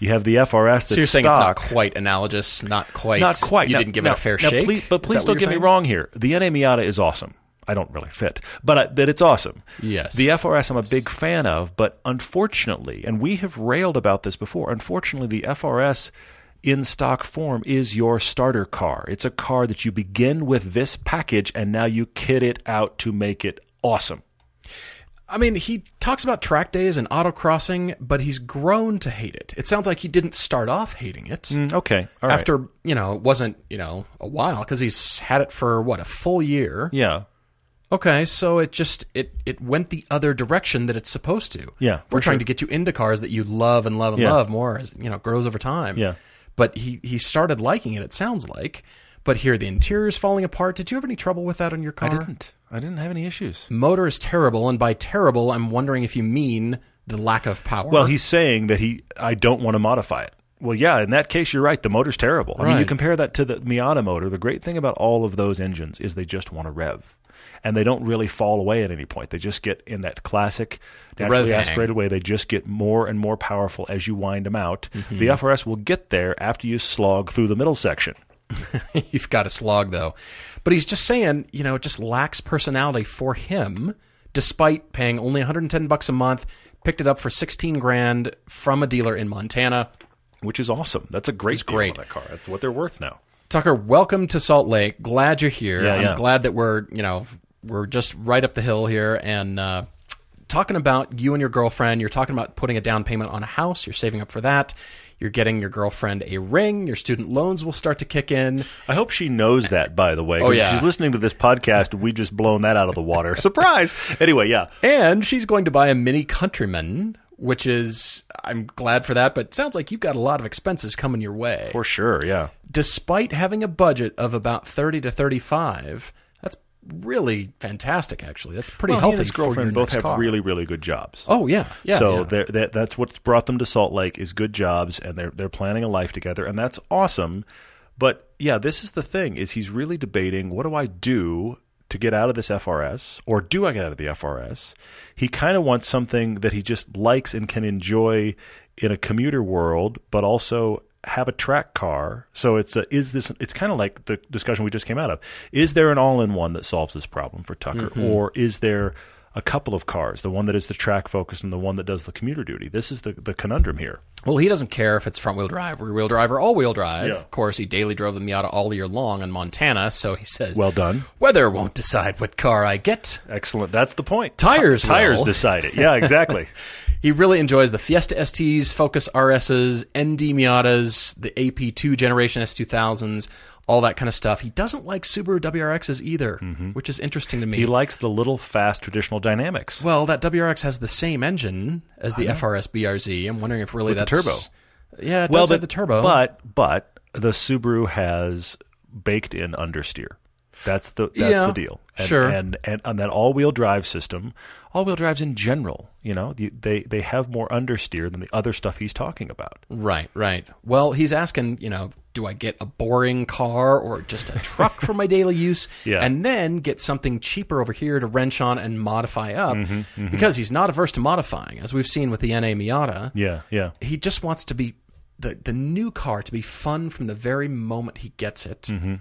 You have the FRS that's So you're saying stock. it's not quite analogous, not quite. Not quite. You Now- didn't give now- it a fair now shake. Please, but please don't get me wrong here. The NA Miata is awesome. I don't really fit, but I, but it's awesome. Yes. The FRS I'm a big fan of, but unfortunately, and we have railed about this before. Unfortunately, the FRS in stock form is your starter car. It's a car that you begin with this package, and now you kit it out to make it awesome. I mean, he talks about track days and autocrossing, but he's grown to hate it. It sounds like he didn't start off hating it. Mm, okay, all right. After, you know, it wasn't, you know, a while because he's had it for what, a full year. yeah, Okay, so it just it it went the other direction that it's supposed to. Yeah, We're trying sure. to get you into cars that you love and love and Yeah. love more as, you know, grows over time. Yeah. But he he started liking it, it sounds like. But here the interior's falling apart. Did you have any trouble with that on your car? I didn't. I didn't have any issues. Motor is terrible, and by terrible, I'm wondering if you mean the lack of power. Well, he's saying that he I don't want to modify it. Well, yeah, in that case, you're right. The motor's terrible. I mean, you compare that to the Miata motor. The great thing about all of those engines is they just want to rev, and they don't really fall away at any point. They just get in that classic naturally aspirated way. They just get more and more powerful as you wind them out. Mm-hmm. The FRS will get there after you slog through the middle section. You've got to slog though. But he's just saying, you know, it just lacks personality for him, despite paying only 110 bucks a month. Picked it up for 16 grand from a dealer in Montana. Which is awesome. That's a great deal great. on that car. That's what they're worth now. Tucker, welcome to Salt Lake. Glad you're here. Yeah, I'm yeah. glad that we're, you know, we're just right up the hill here and uh, talking about you and your girlfriend. You're talking about putting a down payment on a house. You're saving up for that. You're getting your girlfriend a ring. Your student loans will start to kick in. I hope she knows that, by the way. Oh, yeah. She's listening to this podcast. We just blown that out of the water. Surprise! Anyway, yeah. And she's going to buy a Mini Countryman, which is, I'm glad for that, but it sounds like you've got a lot of expenses coming your way. For sure, yeah. Despite having a budget of about 30 to 35, that's really fantastic, actually. That's pretty Well, he healthy and his girlfriend both have car. really, really good jobs. Oh, yeah. Yeah. so yeah. they're- that that's what's brought them to Salt Lake is good jobs, and they're they're planning a life together, and that's awesome. But yeah, this is the thing: is he's really debating what do I do to get out of this FRS, or do I get out of the FRS? He kind of wants something that he just likes and can enjoy in a commuter world, but also have a track car. So it's a, is this? It's kind of like the discussion we just came out of. Is there an all-in-one that solves this problem for Tucker, mm-hmm. or is there a couple of cars, the one that is the track focus and the one that does the commuter duty. This is the, the conundrum here. Well, he doesn't care if it's front wheel drive, rear wheel drive, or all wheel drive. Yeah. Of course, he daily drove the Miata all year long in Montana, so he says, Well done. weather won't decide what car I get. Excellent. That's the point. Tires Ti- tires decide it. Yeah, exactly. He really enjoys the Fiesta STs, Focus RSs, ND Miatas, the AP2 generation S2000s, all that kind of stuff. He doesn't like Subaru WRXs either, mm-hmm. which is interesting to me. he likes the little fast traditional dynamics. well, that WRX has the same engine as the FRS BRZ. I'm wondering if really With the turbo. Yeah, well, but the turbo. But but the Subaru has baked in understeer. That's the that's Yeah, the deal. And, sure. And and on that all wheel drive system, all wheel drives in general, you know, you, they they have more understeer than the other stuff he's talking about. Right, right. Well, he's asking, you know, do I get a boring car or just a truck for my daily use? Yeah. And then get something cheaper over here to wrench on and modify up Mm-hmm, because he's not averse to modifying, as we've seen with the NA Miata. Yeah, yeah. He just wants to be the, the new car to be fun from the very moment he gets it. Mm-hmm.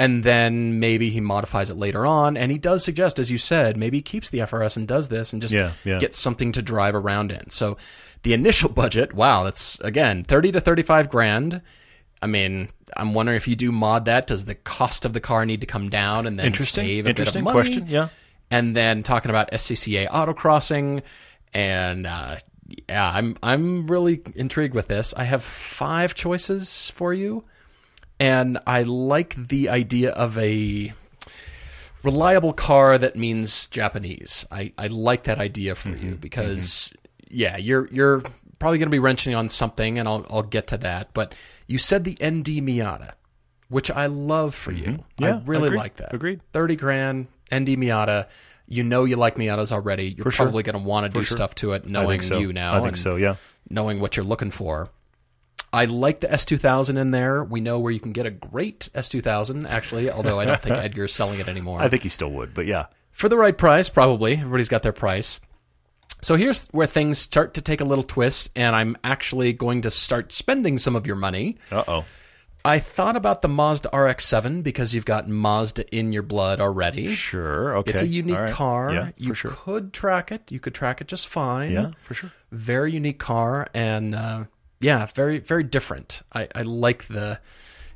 And then maybe he modifies it later on. And he does suggest, as you said, maybe he keeps the FRS and does this and just Yeah, yeah. gets something to drive around in. So the initial budget, wow, that's again 30 to 35 grand. I mean, I'm wondering if you do mod that, does the cost of the car need to come down and then Interesting. save a Interesting bit of money? question. Yeah. And then talking about SCCA autocrossing and uh, yeah, I'm I'm really intrigued with this. I have five choices for you, and I like the idea of a reliable car that means Japanese. I, I like that idea for mm-hmm. you mm-hmm. because yeah, you're you're probably going to be wrenching on something, and I'll I'll get to that. But you said the ND Miata, which I love for you. Mm-hmm. Yeah, I really agreed. like that. Agreed. Thirty grand ND Miata. You know you like Miatas already. You're sure. probably going to want to do sure. stuff to it, knowing so. you now. I think so. Yeah. knowing what you're looking for. I like the S2000 in there. We know where you can get a great S2000, actually, although I don't think Edgar's selling it anymore. I think he still would, but yeah. For the right price, probably. Everybody's got their price. So here's where things start to take a little twist, and I'm actually going to start spending some of your money. Uh oh. I thought about the Mazda RX-7 because you've got Mazda in your blood already. Sure. Okay. It's a unique right. car. Yeah, you for sure. could track it. You could track it just fine. Yeah, for sure. Very unique car, and uh, yeah, very very different. I, I like the,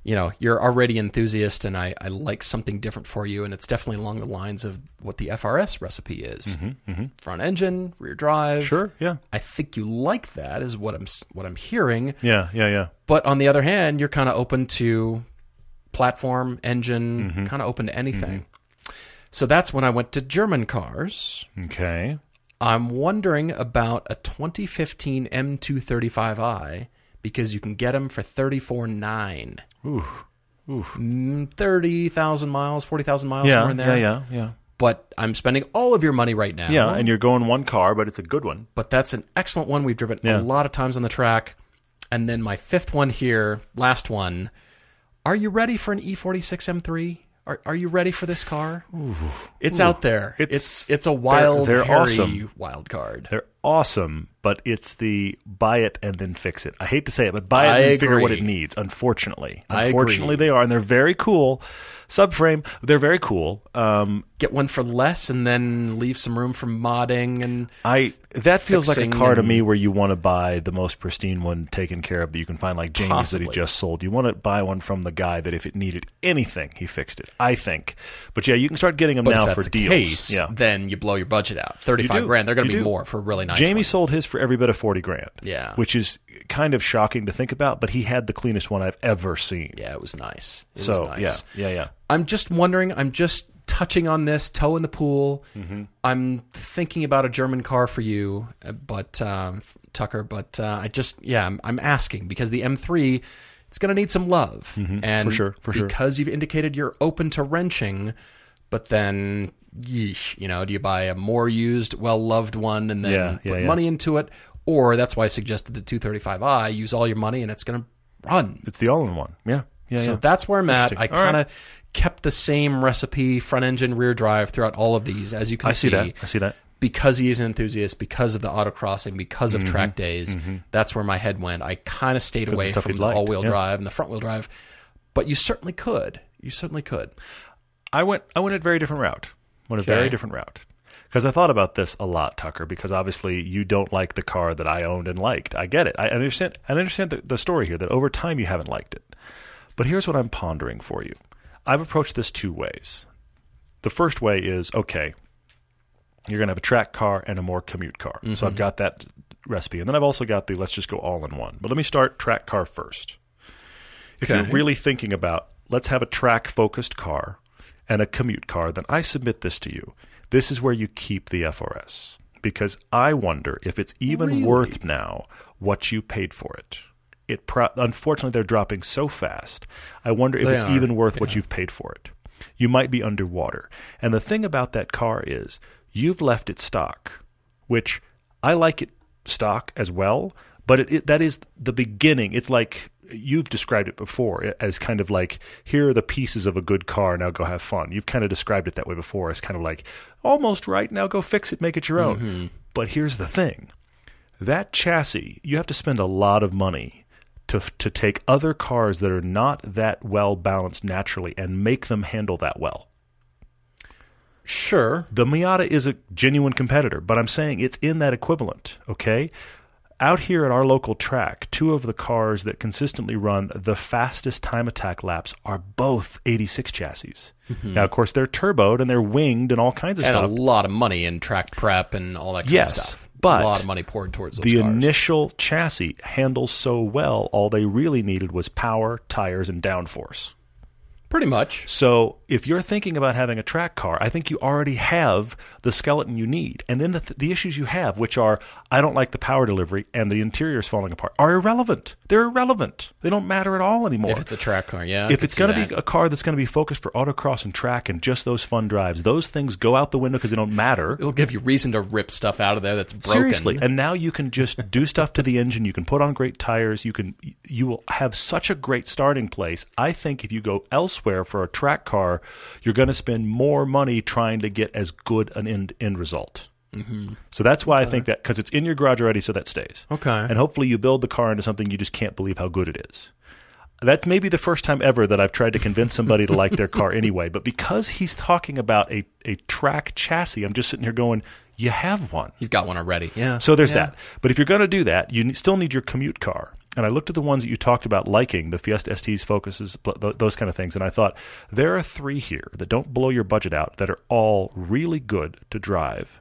you know, you're already enthusiast, and I, I like something different for you, and it's definitely along the lines of what the FRS recipe is: front engine, rear drive. Mm-hmm, Sure. Yeah. I think you like that, is what I'm what I'm hearing. Yeah. Yeah. Yeah. But on the other hand, you're kind of open to platform, engine, Mm-hmm. kind of open to anything. So that's when I went to German cars. Okay. I'm wondering about a 2015 M235i because you can get them for 34.9. Ooh. Mm, 30,000 miles, 40,000 miles Yeah. somewhere in there. Yeah. Yeah. Yeah. But I'm spending all of your money right now. Yeah. And you're going one car, but it's a good one. but that's an excellent one. We've driven Yeah. a lot of times on the track. And then my fifth one here, last one. Are you ready for an E E46 M3? Are, are you ready for this car? it's out there. It's- It's it's, a wild, they're hairy awesome. wild card. They're awesome, but it's the buy it and then fix it. I hate to say it, but buy it I and then figure what it needs. Unfortunately, I unfortunately, agree. they are, and they're very cool. Subframe, they're very cool. Um, Get one for less, and then leave some room for modding and I that feels like a car to me where you want to buy the most pristine one taken care of that you can find, like Jamie's that he just sold. You want to buy one from the guy that if it needed anything, he fixed it. I think, but yeah, you can start getting them now for the deals. case, yeah, then you blow your budget out. Thirty-five grand. They're going to be do. more for a really nice. Jamie one. sold his for every bit of forty grand. Yeah. which is kind of shocking to think about. But he had the cleanest one I've ever seen. Yeah, it was nice. It so was nice. yeah, yeah, yeah. I'm just wondering. I'm just touching on this toe in the pool. Mm-hmm. I'm thinking about a German car for you, uh, but um, Tucker. But uh, I just yeah, I'm, I'm asking because the M3 it's going to need some love, and Mm-hmm. For sure, for sure. because you've indicated you're open to wrenching, but then. Yeesh, you know, do you buy a more used, well loved one and then Yeah, yeah, put yeah. money into it? Or that's why I suggested the 235i, use all your money and it's going to run. It's the all-in-one. Yeah, yeah, So yeah. that's where I'm at. I. All kind of kept the same recipe, front engine, rear drive throughout all of these, as you can I see that. I see that. Because he is an enthusiast, because of the autocrossing, because of Mm-hmm. track days, that's where my head went. I kind of stayed away stuff from the all-wheel yeah. drive and the front-wheel drive. But you certainly could. You certainly could. I went I went a very different route. Went a very different route. Because I thought about this a lot, Tucker, because obviously you don't like the car that I owned and liked. I get it. I understand I understand the, the story here that over time you haven't liked it. But here's what I'm pondering for you. I've approached this two ways. The first way is okay, you're going to have a track car and a more commute car. So I've mm-hmm. got that recipe. And then I've also got the let's just go all in one. But let me start track car first. If Okay. you're really thinking about let's have a track focused car and a commute car, then I submit this to you. This is where you keep the FRS because I wonder if it's even Really? worth now what you paid for it. It pro- unfortunately they're dropping so fast. I wonder if They it's are, even worth what you've paid for it. You might be underwater. And the thing about that car is you've left it stock, which I like it stock as well, but it, it, that is the beginning. It's like you've described it before as kind of like here are the pieces of a good car now go have fun you've kind of described it that way before as kind of like almost right now go fix it make it your own mm-hmm. but here's the thing that chassis you have to spend a lot of money to to take other cars that are not that well balanced naturally and make them handle that well Sure. the Miata is a genuine competitor, but I'm saying it's in that equivalent, okay? Out here at our local track, two of the cars that consistently run the fastest time attack laps are both 86 chassis. Mm-hmm. Now, of course, they're turboed and they're winged and all kinds of And stuff. a lot of money in track prep and all that kind Yes, of stuff. But a lot of money poured towards those the cars. initial chassis handles so well, all they really needed was power, tires, and downforce. Pretty much. So if you're thinking about having a track car, I think you already have the skeleton you need. And then the, the issues you have, which are I don't like the power delivery and the interior is falling apart, are irrelevant. They're irrelevant. They don't matter at all anymore. If it's a track car, yeah. I if it's going to be a car that's going to be focused for autocross and track and just those fun drives, those things go out the window because they don't matter. it'll give you reason to rip stuff out of there that's broken. Seriously, and now you can just do stuff to the engine. You can put on great tires. You can you will have such a great starting place. I think if you go elsewhere for a track car, you're going to spend more money trying to get as good an end end result. Mm-hmm. So that's why I think that because it's in your garage already, so that stays. Okay. and hopefully you build the car into something you just can't believe how good it is. That's maybe the first time ever that I've tried to convince somebody to like their car anyway. But because he's talking about a, a track chassis, I'm just sitting here going, you have one. You've got one already. Yeah. So there's Yeah. that. But if you're going to do that, you still need your commute car. And I looked at the ones that you talked about liking, the Fiesta STs, Focuses, those kind of things, and I thought there are three here that don't blow your budget out that are all really good to drive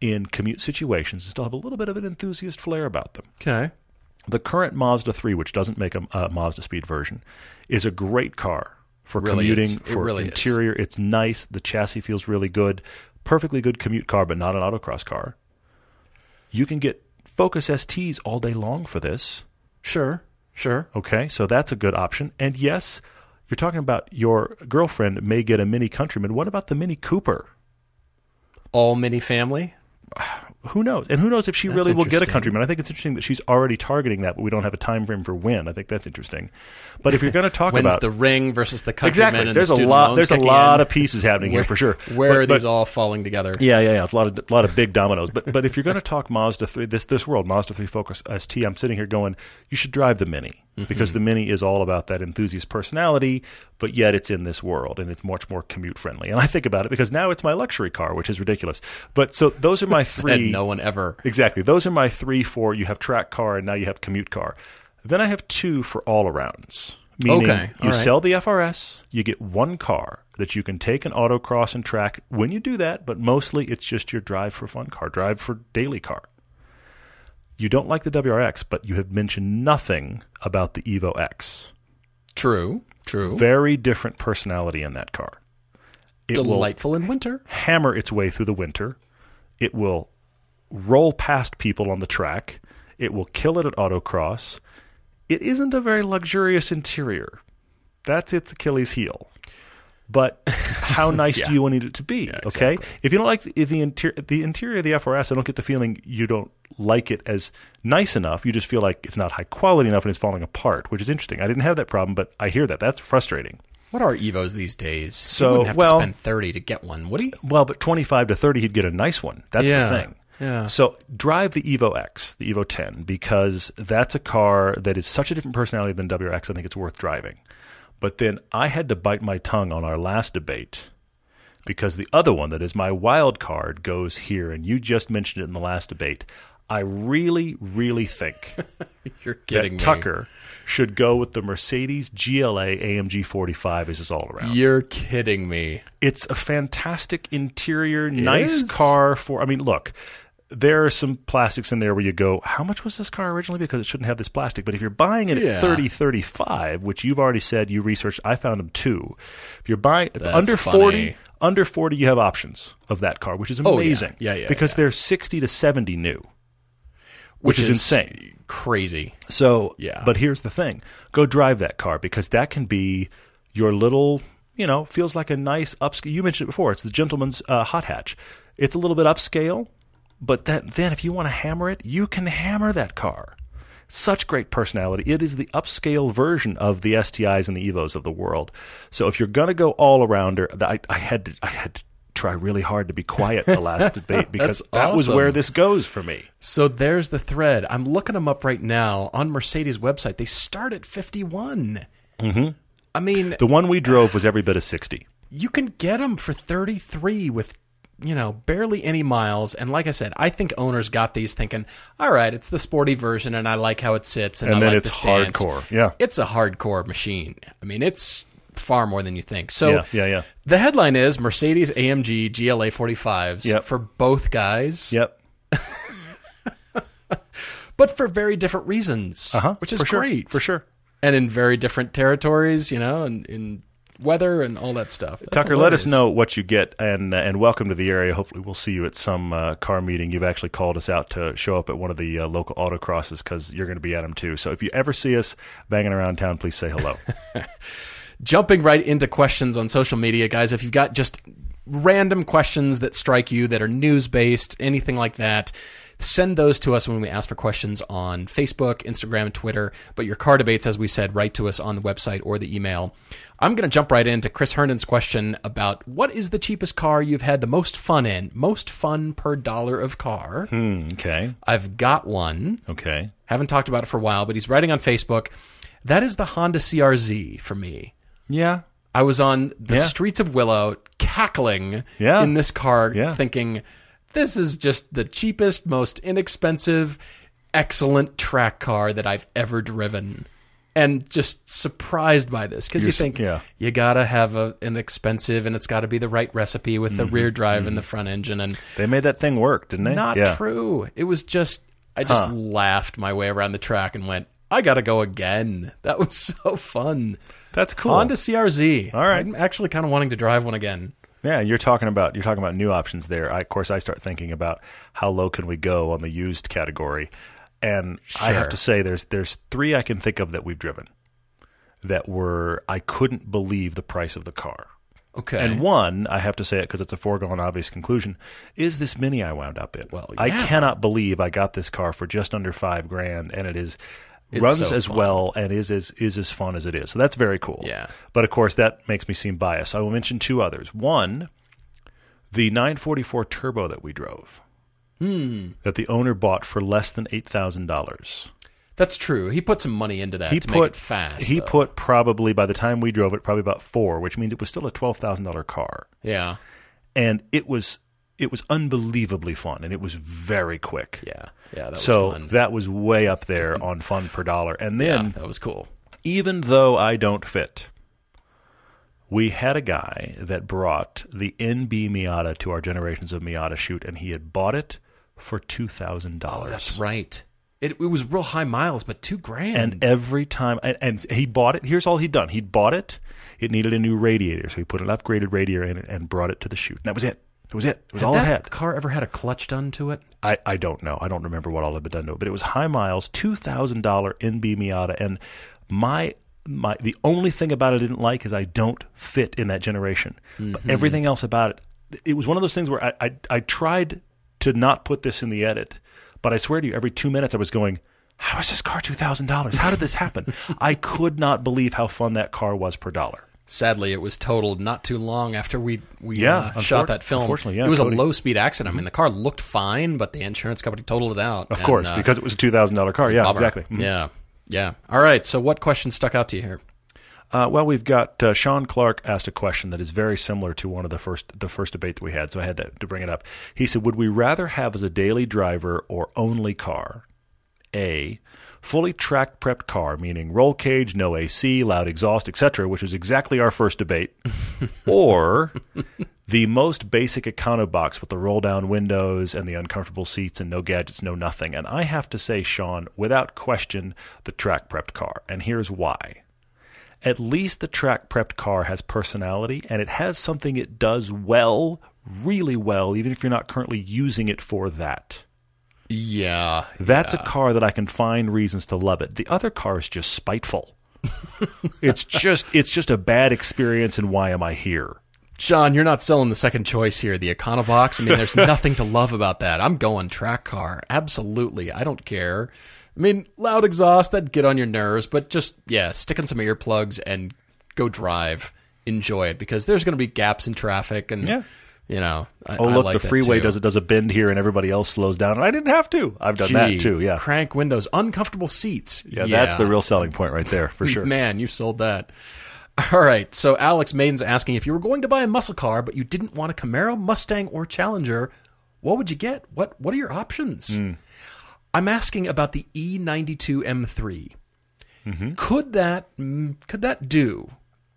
in commute situations and still have a little bit of an enthusiast flair about them. Okay. The current Mazda 3, which doesn't make a, a Mazda Speed version, is a great car for Really commuting, is. For really is. interior. It's nice. The chassis feels really good. Perfectly good commute car, but not an autocross car. You can get Focus STs all day long for this. Sure. Sure. Okay, so that's a good option. And yes, you're talking about your girlfriend may get a Mini Countryman. What about the Mini Cooper? All mini family. who knows? And who knows if she That's really will get a countryman? I think it's interesting that she's already targeting that, but we don't have a time frame for when. I think that's interesting. But if you're going to talk When's about the ring versus the countryman? exactly, there's the a lot. There's a lot in? of pieces happening here for sure. Where But- are but- these all falling together? Yeah, yeah, yeah. It's a lot of a lot of big dominoes. But but if you're going to talk Mazda three, this this world Mazda three Focus ST, I'm sitting here going, you should drive the Mini Mm-hmm. because the Mini is all about that enthusiast personality, but yet it's in this world and it's much more commute friendly. And I think about it because now it's my luxury car, which is ridiculous. But so those are my three. no one ever. Exactly. Those are my three for you have track car and now you have commute car. Then I have two for all arounds. Meaning Okay, you right. sell the FRS, you get one car that you can take an autocross and track when you do that, but mostly it's just your drive for fun car, drive for daily car. You don't like the WRX, but you have mentioned nothing about the Evo X. True. True. Very different personality in that car. It Delightful in winter. hammer its way through the winter. It will roll past people on the track. It will kill it at autocross. It isn't a very luxurious interior. That's its Achilles heel. But how nice do you want it to be? Okay, exactly. if you don't like the, the interior, the interior of the FRS, I don't get the feeling you don't like it as nice enough. You just feel like it's not high quality enough and it's falling apart, which is interesting. I didn't have that problem, but I hear that. That's frustrating. What are Evos these days? So, you wouldn't have well- to spend thirty to get one, would he? Well, but 25 to 30, he'd get a nice one. That's Yeah, the thing. yeah. So drive the Evo X, the Evo 10, because that's a car that is such a different personality than WRX. I think it's worth driving. But then I had to bite my tongue on our last debate because the other one that is my wild card goes here, and you just mentioned it in the last debate. I really, really think You're kidding that me. Tucker should go with the Mercedes GLA AMG 45 as his all around. You're kidding me. It's a fantastic interior, nice is? car for. I mean, look, there are some plastics in there where you go, how much was this car originally? Because it shouldn't have this plastic. But if you're buying it Yeah. at thirty thirty five, which you've already said you researched, I found them too. If you're buying That's under funny. forty, under forty, you have options of that car, which is Oh, yeah. amazing. Yeah, yeah, Because yeah. they're sixty to seventy new, which, is, insane. Crazy. So, Yeah. But here's the thing: go drive that car because that can be your little, you know, feels like a nice upscale. You mentioned it before. It's the gentleman's uh, hot hatch. It's a little bit upscale, but that then if you want to hammer it, you can hammer that car. Such great personality. It is the upscale version of the STIs and the Evos of the world. So if you're gonna go all arounder, I, I had to, I had to try really hard to be quiet the last debate because that was where this goes for me. So there's the thread. I'm looking them up right now on Mercedes website. They start at 51. Mm-hmm. I mean, The one we drove was every bit of sixty. you can get them for 33 with you know barely any miles and like i said i think owners got these thinking all right it's the sporty version and i like how it sits and, And I then like it's the stance. hardcore. Yeah. it's a hardcore machine i mean it's far more than you think so Yeah, yeah, yeah. the headline is mercedes amg gla 45s Yep. for both guys Yep. but for very different reasons, Uh-huh, which is for sure, great. for sure. And in very different territories, you know, and in weather and all that stuff. That's Tucker, let us know what you get, and uh, and welcome to the area. Hopefully, we'll see you at some uh, car meeting. You've actually called us out to show up at one of the uh, local autocrosses because you're going to be at them too. So if you ever see us banging around town, please say hello. jumping right into questions on social media, guys. If you've got just random questions that strike you that are news based, anything like that, send those to us when we ask for questions on Facebook, Instagram, and Twitter. But your car debates, as we said, write to us on the website or the email. I'm going to jump right into Chris Herndon's question about what is the cheapest car you've had the most fun in? Most fun per dollar of car. Hmm, okay, I've got one. okay. Haven't talked about it for a while, but he's writing on Facebook. That is the Honda CRZ for me. Yeah, I was on the Yeah. streets of Willow cackling Yeah. in this car, Yeah. thinking, this is just the cheapest, most inexpensive, excellent track car that I've ever driven. And just surprised by this because you think you gotta have a, an expensive and it's got to be the right recipe with Mm-hmm. the rear drive and the front engine and they made that thing work, didn't they? not true. It was just I just Huh. laughed my way around the track and went, I gotta go again. That was so fun. That's cool. Honda CRZ. All right. I'm actually kind of wanting to drive one again. Yeah, you're talking about you're talking about new options there. I, of course, I start thinking about how low can we go on the used category, and I have to say there's there's three I can think of that we've driven that were I couldn't believe the price of the car. Okay. And one, I have to say it because it's a foregone obvious conclusion, is this Mini I wound up in. Well, yeah. I cannot believe I got this car for just under five grand, and it is It's runs so as fun. well and is as is as fun as it is. So that's very cool. Yeah. But of course, that makes me seem biased. I will mention two others. One, the 944 Turbo that we drove, Hmm. that the owner bought for less than eight thousand dollars. That's true. He put some money into that He to put make it fast. He though. put probably by the time we drove it, probably about four, which means it was still a twelve thousand dollar car, Yeah. and it was it was unbelievably fun, and it was very quick. Yeah. Yeah. That was so fun. that was way up there on fun per dollar. And yeah, then that was cool. even though I don't fit, we had a guy that brought the NB Miata to our Generations of Miata shoot, and he had bought it for two thousand dollars. Oh, that's right. It, it was real high miles, but two grand. And every time, and, and he bought it. Here's all he'd done: he'd bought it. It needed a new radiator, so he put an upgraded radiator in it and brought it to the shoot. And that was it. It was it. It was had all that it had. car ever had a clutch done to it? I, I don't know. I don't remember what all had been done to it, but it was high miles, two thousand dollar NB Miata, and my my the only thing about it I didn't like is I don't fit in that generation. But mm-hmm. everything else about it, it was one of those things where I, I I tried to not put this in the edit, but I swear to you, every two minutes I was going. How is this car two thousand dollars? How did this happen? I could not believe how fun that car was per dollar. Sadly, it was totaled not too long after we we Yeah, uh, shot that film. unfortunately, yeah, it was Cody. a low speed accident. I mean, the car looked fine, but the insurance company totaled it out. Of course, because it was a two thousand dollar car. Yeah, Bummer. exactly. Mhm. Yeah, yeah. All right. So, what question stuck out to you here? Uh, well, we've got uh, Sean Clark asked a question that is very similar to one of the first the first debate that we had, so I had to, to bring it up. He said, "Would we rather have as a daily driver or only car? A, fully track prepped car, meaning roll cage, no AC, loud exhaust, etc., which is exactly our first debate, or the most basic econo box with the roll down windows and the uncomfortable seats and no gadgets, no nothing." And I have to say, Sean, without question, the track prepped car, and here's why at least the track prepped car has personality and it has something it does well, really well, even if you're not currently using it for that. Yeah, That's a car that I can find reasons to love it. The other car is just spiteful. it's just it's just a bad experience and why am I here? John, you're not selling the second choice here, the Econobox. I mean, there's nothing to love about that. I'm going track car. Absolutely. I don't care. I mean, loud exhaust, that'd get on your nerves, but just, yeah, stick in some earplugs and go drive. Enjoy it because there's going to be gaps in traffic and, Yeah. You know. I, Oh look, like the freeway does it does a bend here and everybody else slows down and I didn't have to. I've done Gee, that too, yeah. Crank windows, uncomfortable seats. Yeah, that's the real selling point right there, for sure. Man, you sold that. All right. So Alex Maiden's asking if you were going to buy a muscle car, but you didn't want a Camaro, Mustang, or Challenger, what would you get? What What are your options? Hmm. I'm asking about the E E92 M3. Mm-hmm. Could that mm, could that do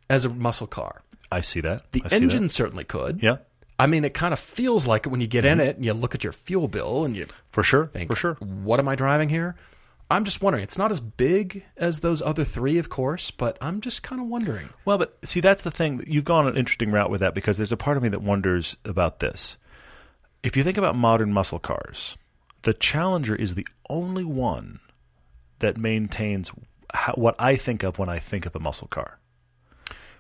as a muscle car? I see that. The I engine that. certainly could. Yeah. I mean, it kind of feels like it when you get in mm-hmm. it and you look at your fuel bill and you For sure. think, For sure. what am I driving here? I'm just wondering. It's not as big as those other three, of course, but I'm just kind of wondering. Well, but see, that's the thing. You've gone an interesting route with that because there's a part of me that wonders about this. If you think about modern muscle cars, the Challenger is the only one that maintains what I think of when I think of a muscle car.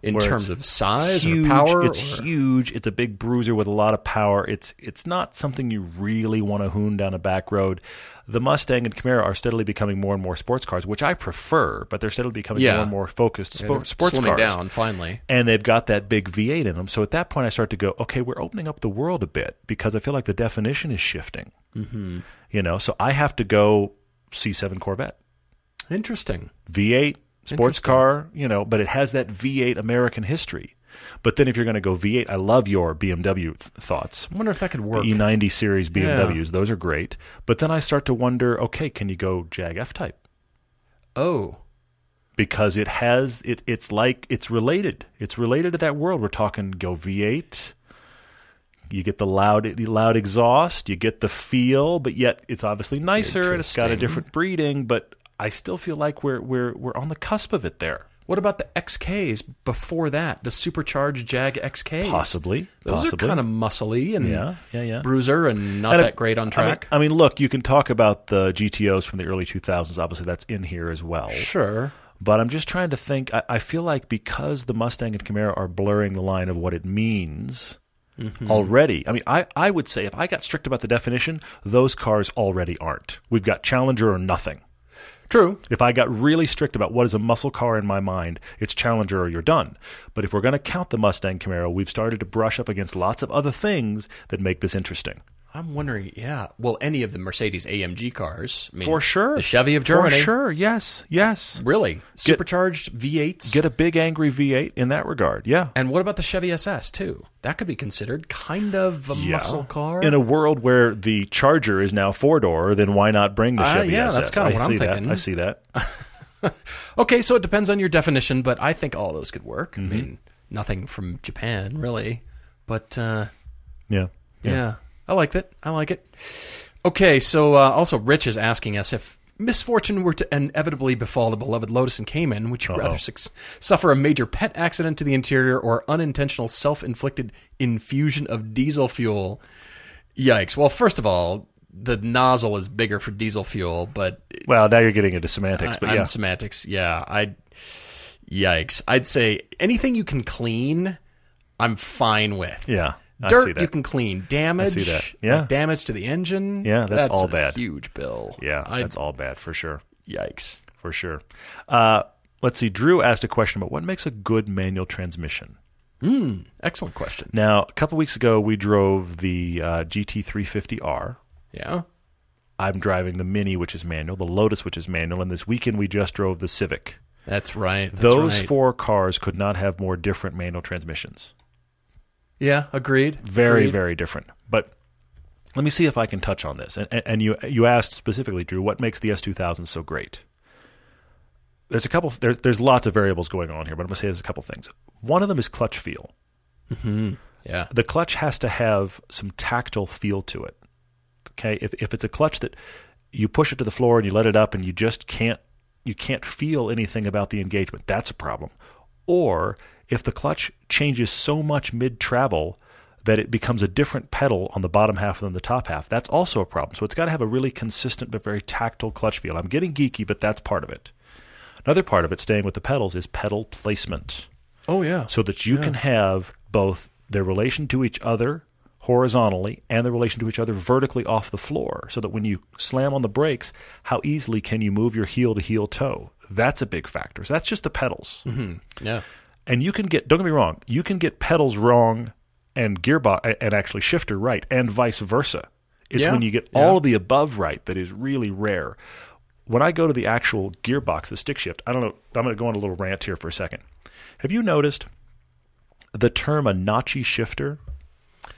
In terms of size huge, or power, It's or- huge. It's a big bruiser with a lot of power. It's it's not something you really want to hoon down a back road. The Mustang and Camaro are steadily becoming more and more sports cars, which I prefer, but they're steadily becoming Yeah. more and more focused Yeah, sports slimming cars down finally. and they've got that big V8 in them. So at that point, I start to go, okay, we're opening up the world a bit because I feel like the definition is shifting. Mm-hmm. You know, so I have to go C7 Corvette, Interesting. V8 sports car, you know, but it has that V8 American history. But then if you're going to go V8, I love your BMW th- thoughts. I wonder if that could The work. E90 series BMWs, those are great. But then I start to wonder, okay, can you go Jag F type? oh, because it has it it's like it's related it's related to that world we're talking go v8 you get the loud loud exhaust you get the feel but yet it's obviously nicer and it's got a different breeding but i still feel like we're we're we're on the cusp of it there what about the XKs before that? The supercharged Jag XKs. possibly Those possibly are kind of muscly and yeah yeah yeah bruiser and not And that it- great on I mean- track. I mean, look, you can talk about the GTOs from the early 2000s. Obviously, that's in here as well. sure. But I'm just trying to think. I, I feel like because the Mustang and Camaro are blurring the line of what it means Mm-hmm. already. I mean, I, I would say if I got strict about the definition, those cars already aren't. We've got Challenger or nothing. True. If I got really strict about what is a muscle car in my mind, it's Challenger or you're done. But if we're going to count the Mustang Camaro, we've started to brush up against lots of other things that make this interesting. I'm wondering, yeah. Well, any of the Mercedes AMG cars. I mean, For sure. The Chevy of Germany. For sure. Yes. Yes. Really? Supercharged V8s. Get a big angry V8 in that regard. Yeah. and what about the Chevy SS, too? That could be considered kind of a muscle car. In a world where the Charger is now four door, then why not bring the Uh, Chevy yeah, SS? that's kinda I what I'm see that. thinking. I see that. okay, so it depends on your definition, but I think all those could work. Mm-hmm. I mean, nothing from Japan, really. But, uh, Yeah. Yeah. I like that. I like it. Okay, so uh, also Rich is asking us if misfortune were to inevitably befall the beloved Lotus and Cayman, would you rather suc suffer a major pet accident to the interior or unintentional self-inflicted infusion of diesel fuel? Yikes. Well, first of all, the nozzle is bigger for diesel fuel, but Well, now you're getting into semantics, but I, yeah. semantics. Yeah, I. Yikes! I'd say anything you can clean, I'm fine with. Yeah. Dirt you can clean. Damage, I see that. Yeah. like damage to the engine. Yeah, that's all a bad. Huge bill. yeah, I, that's all bad for sure. yikes. For sure. Uh, let's see. Drew asked a question about what makes a good manual transmission. Excellent question. Now, a couple weeks ago, we drove the uh, GT350R. Yeah. I'm driving the Mini, which is manual, the Lotus, which is manual, and this weekend we just drove the Civic. That's right. That's Those right. four cars could not have more different manual transmissions. Yeah, agreed. Very, Agreed. very different. But let me see if I can touch on this. And, and- you you asked specifically, Drew, what makes the S2000 so great? There's a couple. There's there's lots of variables going on here, but I'm gonna say there's a couple things. One of them is clutch feel. Mm-hmm. Yeah. The clutch has to have some tactile feel to it. Okay, if if it's a clutch that you push it to the floor and you let it up and you just can't you can't feel anything about the engagement, that's a problem. Or if the clutch changes so much mid travel that it becomes a different pedal on the bottom half than the top half, that's also a problem. So it's got to have a really consistent but very tactile clutch feel. I'm getting geeky, but that's part of it. Another part of it, staying with the pedals, is pedal placement Oh yeah. so that you can have both their relation to each other horizontally and the relation to each other vertically off the floor so that when you slam on the brakes how easily can you move your heel to heel toe that's a big factor so that's just the pedals mm-hmm. yeah. And you can get don't get me wrong you can get pedals wrong and gearbox and actually shifter right and vice versa. It's Yeah, when you get yeah. all of the above right that is really rare. When i go to the actual gearbox the stick shift i don't know i'm going to go on a little rant here for a second. Have you noticed the term a notchy shifter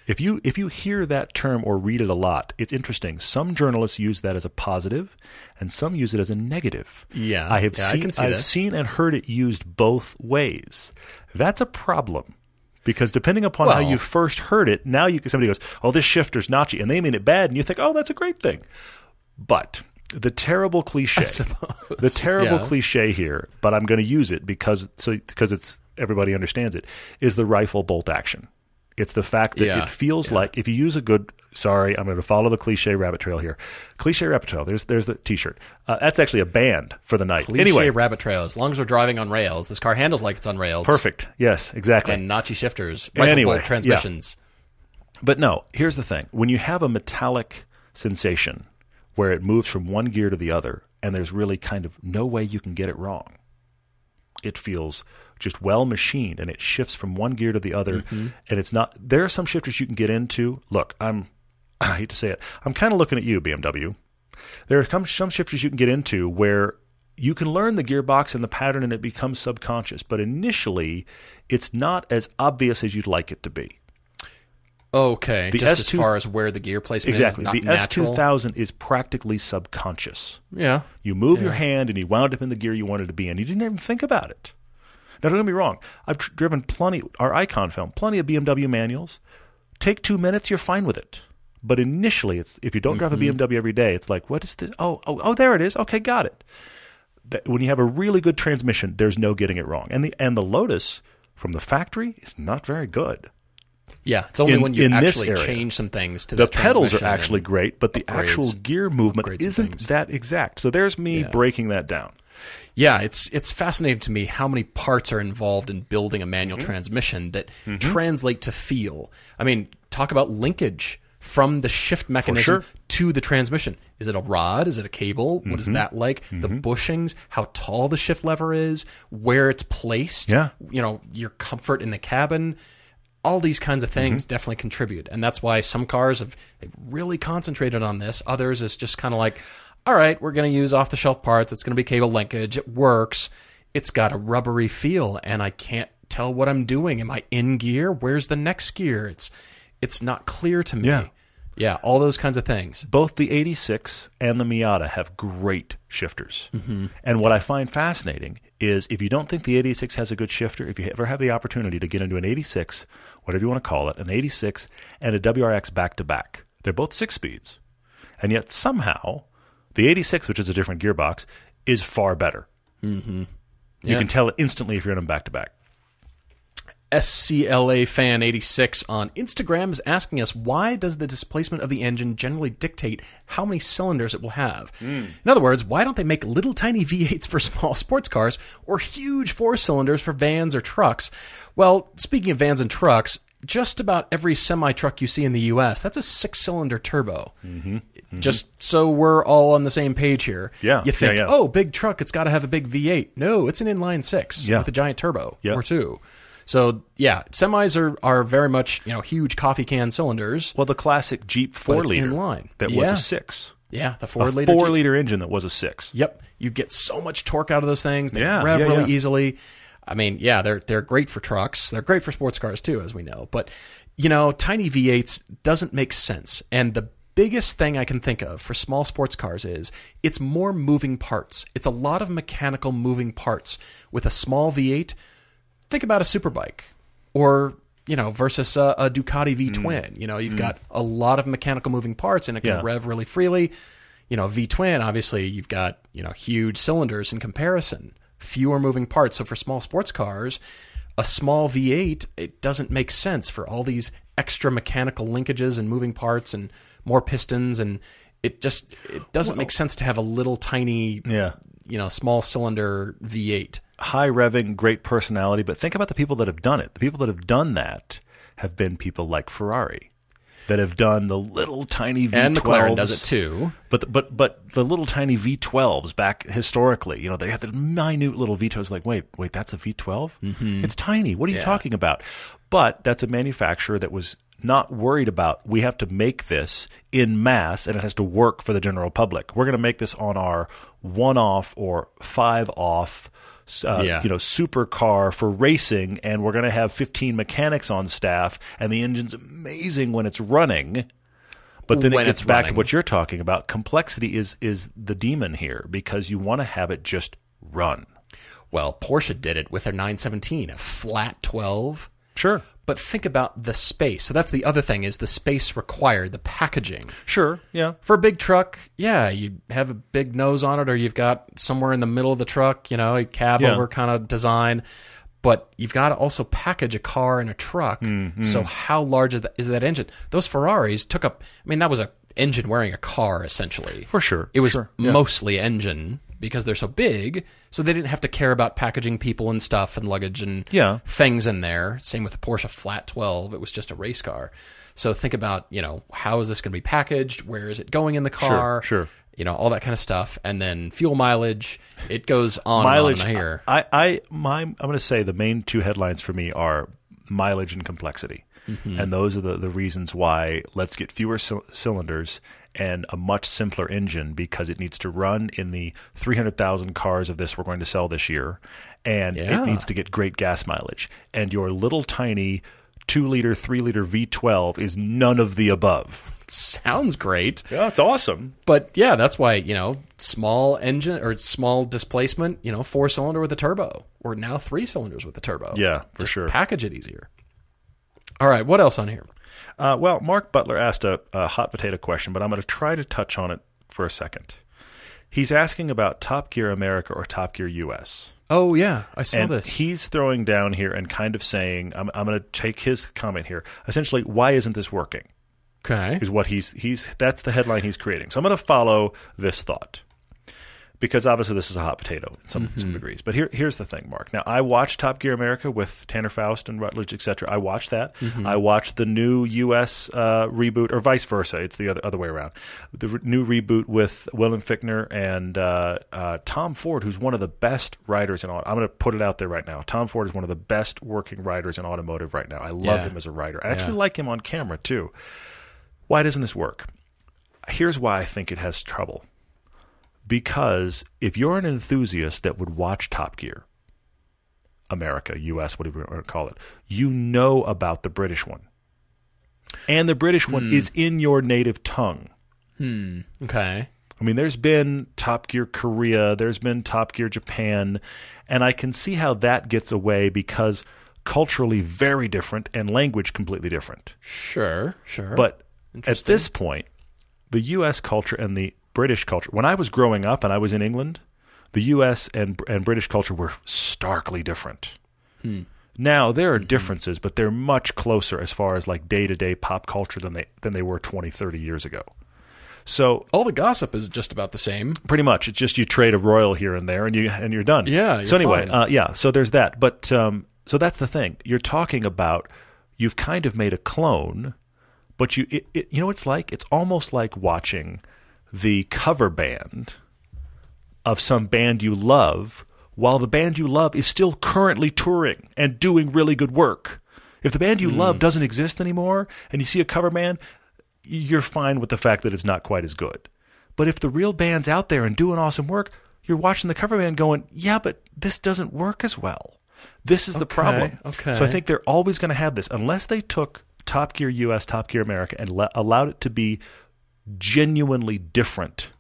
if you if you hear that term or read it a lot it's interesting some journalists use that as a positive and some use it as a negative Yeah. i have Yeah, I seen i've this. seen and heard it used both ways that's a problem Because depending upon how you first heard it, now you somebody goes, "Oh, this shifter's notchy," and they mean it bad, and you think, "Oh, that's a great thing." But the terrible cliche, the terrible Yeah. cliche here, but I'm going to use it because so because it's everybody understands it is the rifle bolt action. It's the fact that Yeah, it feels like if you use a good. Sorry, I'm going to follow the cliche rabbit trail here. Cliche rabbit trail. There's there's the T-shirt. Uh, that's actually a band for the night. Cliche anyway, rabbit trail. As long as we're driving on rails, this car handles like it's on rails. perfect. Yes, exactly. And notchy shifters, Anyway, transmissions. But no, here's the thing. When you have a metallic sensation where it moves from one gear to the other and there's really kind of no way you can get it wrong, it feels just well machined and it shifts from one gear to the other mm-hmm. and it's not there are some shifters you can get into. Look, I'm I hate to say it. I'm kind of looking at you BMW. There are some some shifters you can get into where you can learn the gearbox and the pattern and it becomes subconscious, but initially it's not as obvious as you'd like it to be. Okay, The just as S2 far as where the gear placement Exactly. is, not The natural. S2000 is practically subconscious. Yeah, You move your hand and you wound up in the gear you wanted to be in. You didn't even think about it. Now, don't get me wrong. I've tr- driven plenty, our Icon film, plenty of BMW manuals. Take two minutes, you're fine with it. But initially, it's if you don't drive a mm-hmm. BMW every day, it's like, what is this? Oh, oh, oh, there it is. Okay, got it. That- when you have a really good transmission, there's no getting it wrong. And the and the Lotus from the factory is not very good. Yeah. It's only In- when you actually change some things to the the pedals are actually great, but the upgrades- actual gear movement isn't that exact. So there's me breaking that down. Yeah, it's it's fascinating to me how many parts are involved in building a manual Mm-hmm. transmission that translate to feel. I mean, talk about linkage from the shift mechanism sure. to the transmission. Is it a rod? Is it a cable? What Mm-hmm. is that like? The bushings, how tall the shift lever is, where it's placed. Yeah. You know, your comfort in the cabin. All these kinds of things Mm-hmm. definitely contribute, and that's why some cars have they've really concentrated on this. Others is just kind of like, all right, we're going to use off the shelf parts. It's going to be cable linkage. It works. It's got a rubbery feel, and I can't tell what I'm doing. Am I in gear? Where's the next gear? It's it's not clear to me. Yeah. yeah, all those kinds of things. Both the 86 and the Miata have great shifters. Mm-hmm. And what I find fascinating is if you don't think the 86 has a good shifter, if you ever have the opportunity to get into an 86, whatever you want to call it, an 86 and a WRX back to back, they're both six speeds. And yet somehow the 86, which is a different gearbox, is far better. Mm-hmm. You Yeah. can tell it instantly if you're in them back to back. SCLA fan 86 on Instagram is asking us why does the displacement of the engine generally dictate how many cylinders it will have? Hmm. In other words, why don't they make little tiny V8s for small sports cars or huge four cylinders for vans or trucks? Well, speaking of vans and trucks, just about every semi truck you see in the US, that's a six cylinder turbo. Mm-hmm. Mm-hmm. Just so we're all on the same page here. Yeah, You think, yeah, yeah. oh, big truck, it's got to have a big V8. No, it's an inline six Yeah. with a giant turbo Yeah. or two. So yeah, semis are, are very much you know huge coffee can cylinders. Well, the classic Jeep four liter in line. that was a six. Yeah, the four a liter. four Jeep. liter engine that was a six. Yep, you get so much torque out of those things. They Yeah, rev yeah, really yeah. easily. I mean, yeah, they're they're great for trucks. They're great for sports cars too, as we know. But you know, tiny V8s doesn't make sense. And the biggest thing I can think of for small sports cars is it's more moving parts. It's a lot of mechanical moving parts. With a small V8, think about a superbike or you know versus a, a Ducati V mm. twin. You know, you've mm. got a lot of mechanical moving parts and it can Yeah. rev really freely. You know, V twin obviously you've got you know huge cylinders in comparison, fewer moving parts. So for small sports cars, a small V8 it doesn't make sense for all these extra mechanical linkages and moving parts and more pistons and it just it doesn't make sense to have a little tiny Yeah. You know small cylinder V8. high revving, great personality. But think about the people that have done it. The people that have done that have been people like Ferrari that have done the little tiny V12s. And McLaren does it too. But but but the little tiny V12s back historically, you know, they had the minute little V12s. Like, wait, wait, that's a V12? Mm-hmm. It's tiny. What are you talking about? But that's a manufacturer that was not worried about. We have to make this in mass, and it has to work for the general public. We're going to make this on our one-off or five-off. Uh, Yeah. you know, supercar for racing, and we're going to have 15 mechanics on staff, and the engine's amazing when it's running. But then When it gets back running. to what you're talking about. Complexity is is the demon here because you want to have it just run. Well, Porsche did it with their 917, a flat 12. Sure. But think about the space. So that's the other thing is the space required, the packaging. Sure. Yeah. For a big truck, yeah, you have a big nose on it, or you've got somewhere in the middle of the truck, you know, a cab Yeah. over kind of design. But you've got to also package a car and a truck. Mm-hmm. So how large is that, is that engine? Those Ferraris took up. I mean, that was a engine wearing a car essentially. For sure. It was Sure. Yeah. mostly engine because they're so big, so they didn't have to care about packaging people and stuff and luggage and Yeah. things in there. Same with the Porsche Flat 12. It was just a race car. So think about, you know, how is this going to be packaged? Where is it going in the car? sure. sure. You know, all that kind of stuff. And then fuel mileage. It goes on mileage. and on here. I, I, my, I'm going to say the main two headlines for me are mileage and complexity, Mm-hmm. and those are the, the reasons why let's get fewer c- cylinders and a much simpler engine because it needs to run in the 300,000 cars of this we're going to sell this year, and Yeah. it needs to get great gas mileage. And your little tiny two liter, three liter V12 is none of the above. Sounds great. Yeah, it's awesome. But yeah, that's why, you know, small engine or small displacement, you know, four cylinder with a turbo, or now three cylinders with a turbo. Yeah, for Just sure. Package it easier. All right, what else on here? Uh, well, Mark Butler asked a, a hot potato question, but I'm going to try to touch on it for a second. He's asking about Top Gear America or Top Gear US. Oh yeah, I saw and this. he's throwing down here and kind of saying, I'm, I'm going to take his comment here. Essentially, why isn't this working? okay. Is what he's he's that's the headline he's creating. So I'm going to follow this thought because obviously this is a hot potato in some some degrees. But here here's the thing, Mark. Now I watched Top Gear America with Tanner Foust and Rutledge, etc. I watched that. I watched the new U.S. Uh, reboot, or vice versa. It's the other other way around. The re- new reboot with William Fichtner and uh, uh, Tom Ford, who's one of the best writers in. au- I'm going to put it out there right now. Tom Ford is one of the best working writers in automotive right now. I love Yeah. him as a writer. I actually Yeah. like him on camera too. Why doesn't this work? Here's why I think it has trouble. Because if you're an enthusiast that would watch Top Gear, America, US, whatever you want to call it, you know about the British one. And the British one hmm. is in your native tongue. Hmm. Okay. I mean, there's been Top Gear Korea, there's been Top Gear Japan, and I can see how that gets away because culturally very different and language completely different. Sure. Sure. But at this point, the U.S. culture and the British culture. When I was growing up and I was in England, the U.S. and and British culture were starkly different. Now there are differences, but they're much closer as far as like day to day pop culture than they than they were 20, 30 years ago. So all the gossip is just about the same. pretty much it's just you trade a royal here and there and you and you're done Yeah, so you're anyway fine. uh, yeah so there's that but um, so that's the thing you're talking about you've kind of made a clone but you it, it, you know what it's like it's almost like watching the cover band of some band you love while the band you love is still currently touring and doing really good work if the band you Hmm. love doesn't exist anymore and you see a cover band you're fine with the fact that it's not quite as good. But if the real band's out there and doing awesome work, you're watching the cover band going, yeah, but this doesn't work as well. This is the problem. okay. So I think they're always going to have this unless they took Top Gear US, Top Gear America, and le- allowed it to be genuinely different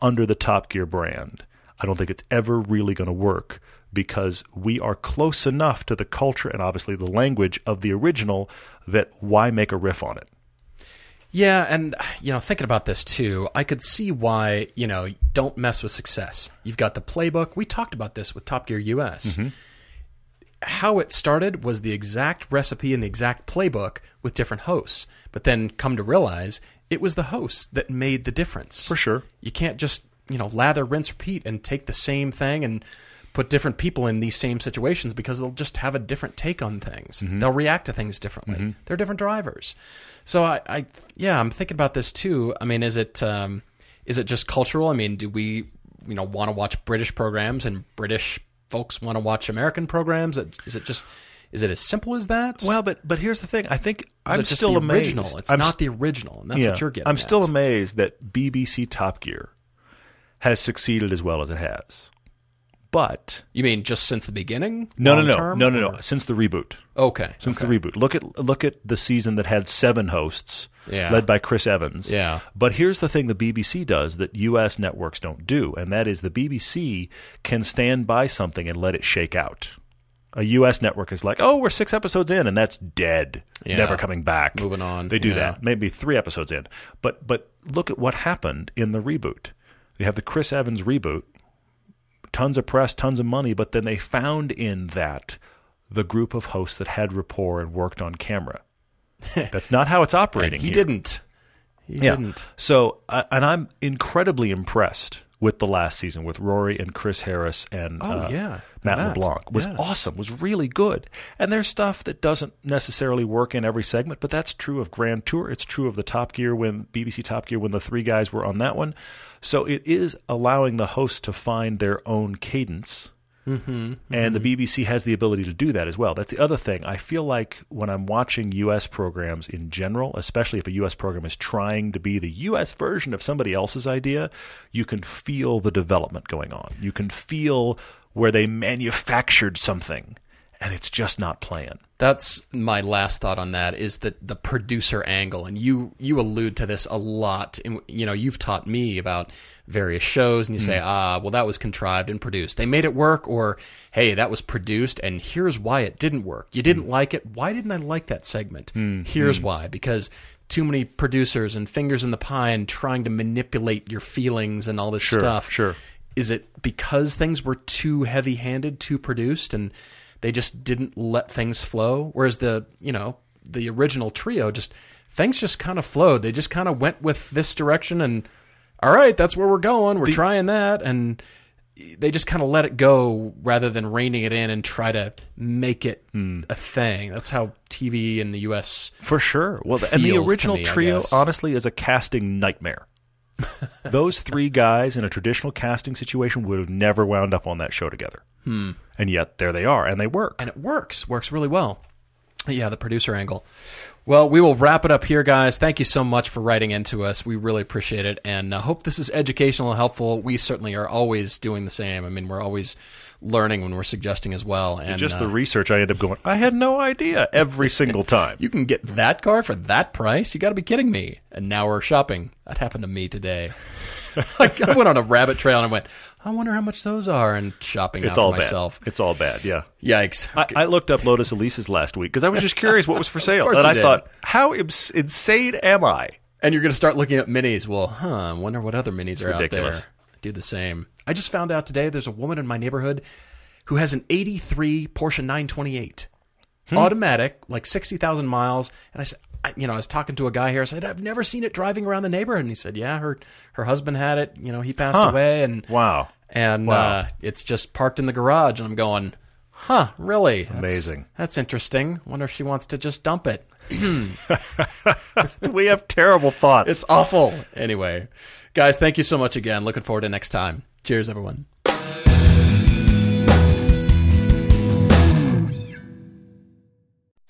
under the Top Gear brand. I don't think it's ever really going to work because we are close enough to the culture and obviously the language of the original that why make a riff on it? Yeah, and you know, thinking about this too, I could see why, you know, don't mess with success. You've got the playbook. We talked about this with Top Gear US. Mm-hmm. How it started was the exact recipe and the exact playbook with different hosts. But then come to realize it was the hosts that made the difference. For sure. You can't just, you know, lather, rinse, repeat and take the same thing and put different people in these same situations because they'll just have a different take on things. They'll react to things differently. They're different drivers. So I, I, yeah, I'm thinking about this too. I mean, is it, um, is it just cultural? I mean, do we, you know, want to watch British programs and British folks want to watch American programs? Is it just, is it as simple as that? Well, but but here's the thing. I think I'm still the amazed. original? It's I'm not the original, and that's yeah, what you're getting. I'm still at. amazed that BBC Top Gear has succeeded as well as it has. But You mean just since the beginning? no, no, no, term, no, no, no. Since the reboot, Okay. since okay. the reboot, look at look at the season that had seven hosts, Yeah. led by Chris Evans. Yeah. But here's the thing: the BBC does that U.S. networks don't do, and that is the BBC can stand by something and let it shake out. A U.S. network is like, oh, we're six episodes in, and that's dead, Yeah. never coming back. Moving on. They do Yeah. that. Maybe three episodes in, but but look at what happened in the reboot. They have the Chris Evans reboot, tons of press, tons of money, but then they found in that the group of hosts that had rapport and worked on camera. That's not how it's operating. he here. didn't. He didn't. So, uh, and I'm incredibly impressed with the last season with Rory and Chris Harris and Oh, uh, yeah. Matt That. LeBlanc was Yeah. awesome. Was really good. And there's stuff that doesn't necessarily work in every segment, but that's true of Grand Tour. It's true of the Top Gear when BBC Top Gear when the three guys were on that one. So it is allowing the hosts to find their own cadence. Mm-hmm. And the BBC has the ability to do that as well. That's the other thing. I feel like when I'm watching U.S. programs in general, especially if a U.S. program is trying to be the U.S. version of somebody else's idea, you can feel the development going on. You can feel where they manufactured something and it's just not playing. That's my last thought on that is that the producer angle, and you you allude to this a lot. In, you know, you've taught me about various shows, and you say, hmm. ah, well, that was contrived and produced. They made it work, or hey, that was produced, and here's why it didn't work. You didn't hmm. like it. Why didn't I like that segment? Hmm. Here's why. Because too many producers and fingers in the pie and trying to manipulate your feelings and all this stuff. sure. Is it because things were too heavy-handed, too produced, and they just didn't let things flow? Whereas the you know the original trio just things just kind of flowed. They just kind of went with this direction, and all right, that's where we're going. We're trying that, and they just kind of let it go rather than reining it in and try to make it Hmm. a thing. That's how TV in the U.S. For sure. Well, and the original me, trio, honestly, is a casting nightmare. Those three guys in a traditional casting situation would have never wound up on that show together. Hmm. And yet there they are, and they work. and it works works really well yeah the producer angle well we will wrap it up here guys. Thank you so much for writing into us. We really appreciate it. And uh, hope this is educational and helpful. We certainly are always doing the same. I mean we're always learning when we're suggesting as well. And Just uh, the research, I end up going, I had no idea every single time. you can get that car for that price? You got to be kidding me. And now we're shopping. That happened to me today. Like, i went on a rabbit trail and i went i wonder how much those are and shopping it's all myself bad. It's all bad, yeah. yikes I, I looked up Lotus Elise's last week because I was just curious what was for sale. And I did. thought, how ins- insane am I? And you're going to start looking at minis. Well, huh, I wonder what other minis are ridiculous. out there. Do the same. I just found out today there's a woman in my neighborhood who has an 83 Porsche 928. Hmm. Automatic, like 60,000 miles. And I said, I, you know, I was talking to a guy here. I said, I've never seen it driving around the neighborhood. And he said, yeah, her her husband had it. You know, he passed Huh. away. And Wow. And Wow. uh, it's just parked in the garage. And I'm going, huh, really? That's- Amazing. That's interesting. Wonder if she wants to just dump it. we have terrible thoughts. It's awful. Anyway, guys, thank you so much again. Looking forward to next time. Cheers, everyone.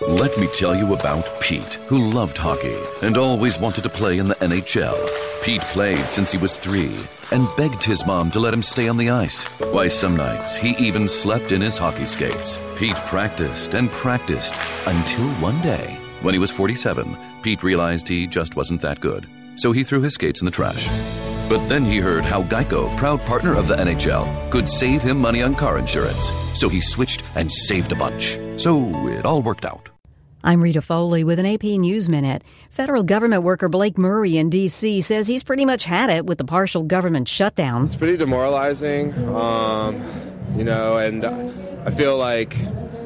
Let me tell you about Pete, who loved hockey and always wanted to play in the NHL. Pete played since he was three and begged his mom to let him stay on the ice. Why, some nights he even slept in his hockey skates. Pete practiced and practiced until one day, when he was 47, Pete realized he just wasn't that good. So he threw his skates in the trash. But then he heard how Geico, proud partner of the NHL, could save him money on car insurance. So he switched and saved a bunch. So it all worked out. I'm Rita Foley with an AP News Minute. Federal government worker Blake Murray in D.C. says he's pretty much had it with the partial government shutdown. It's pretty demoralizing, um, you know, and I feel like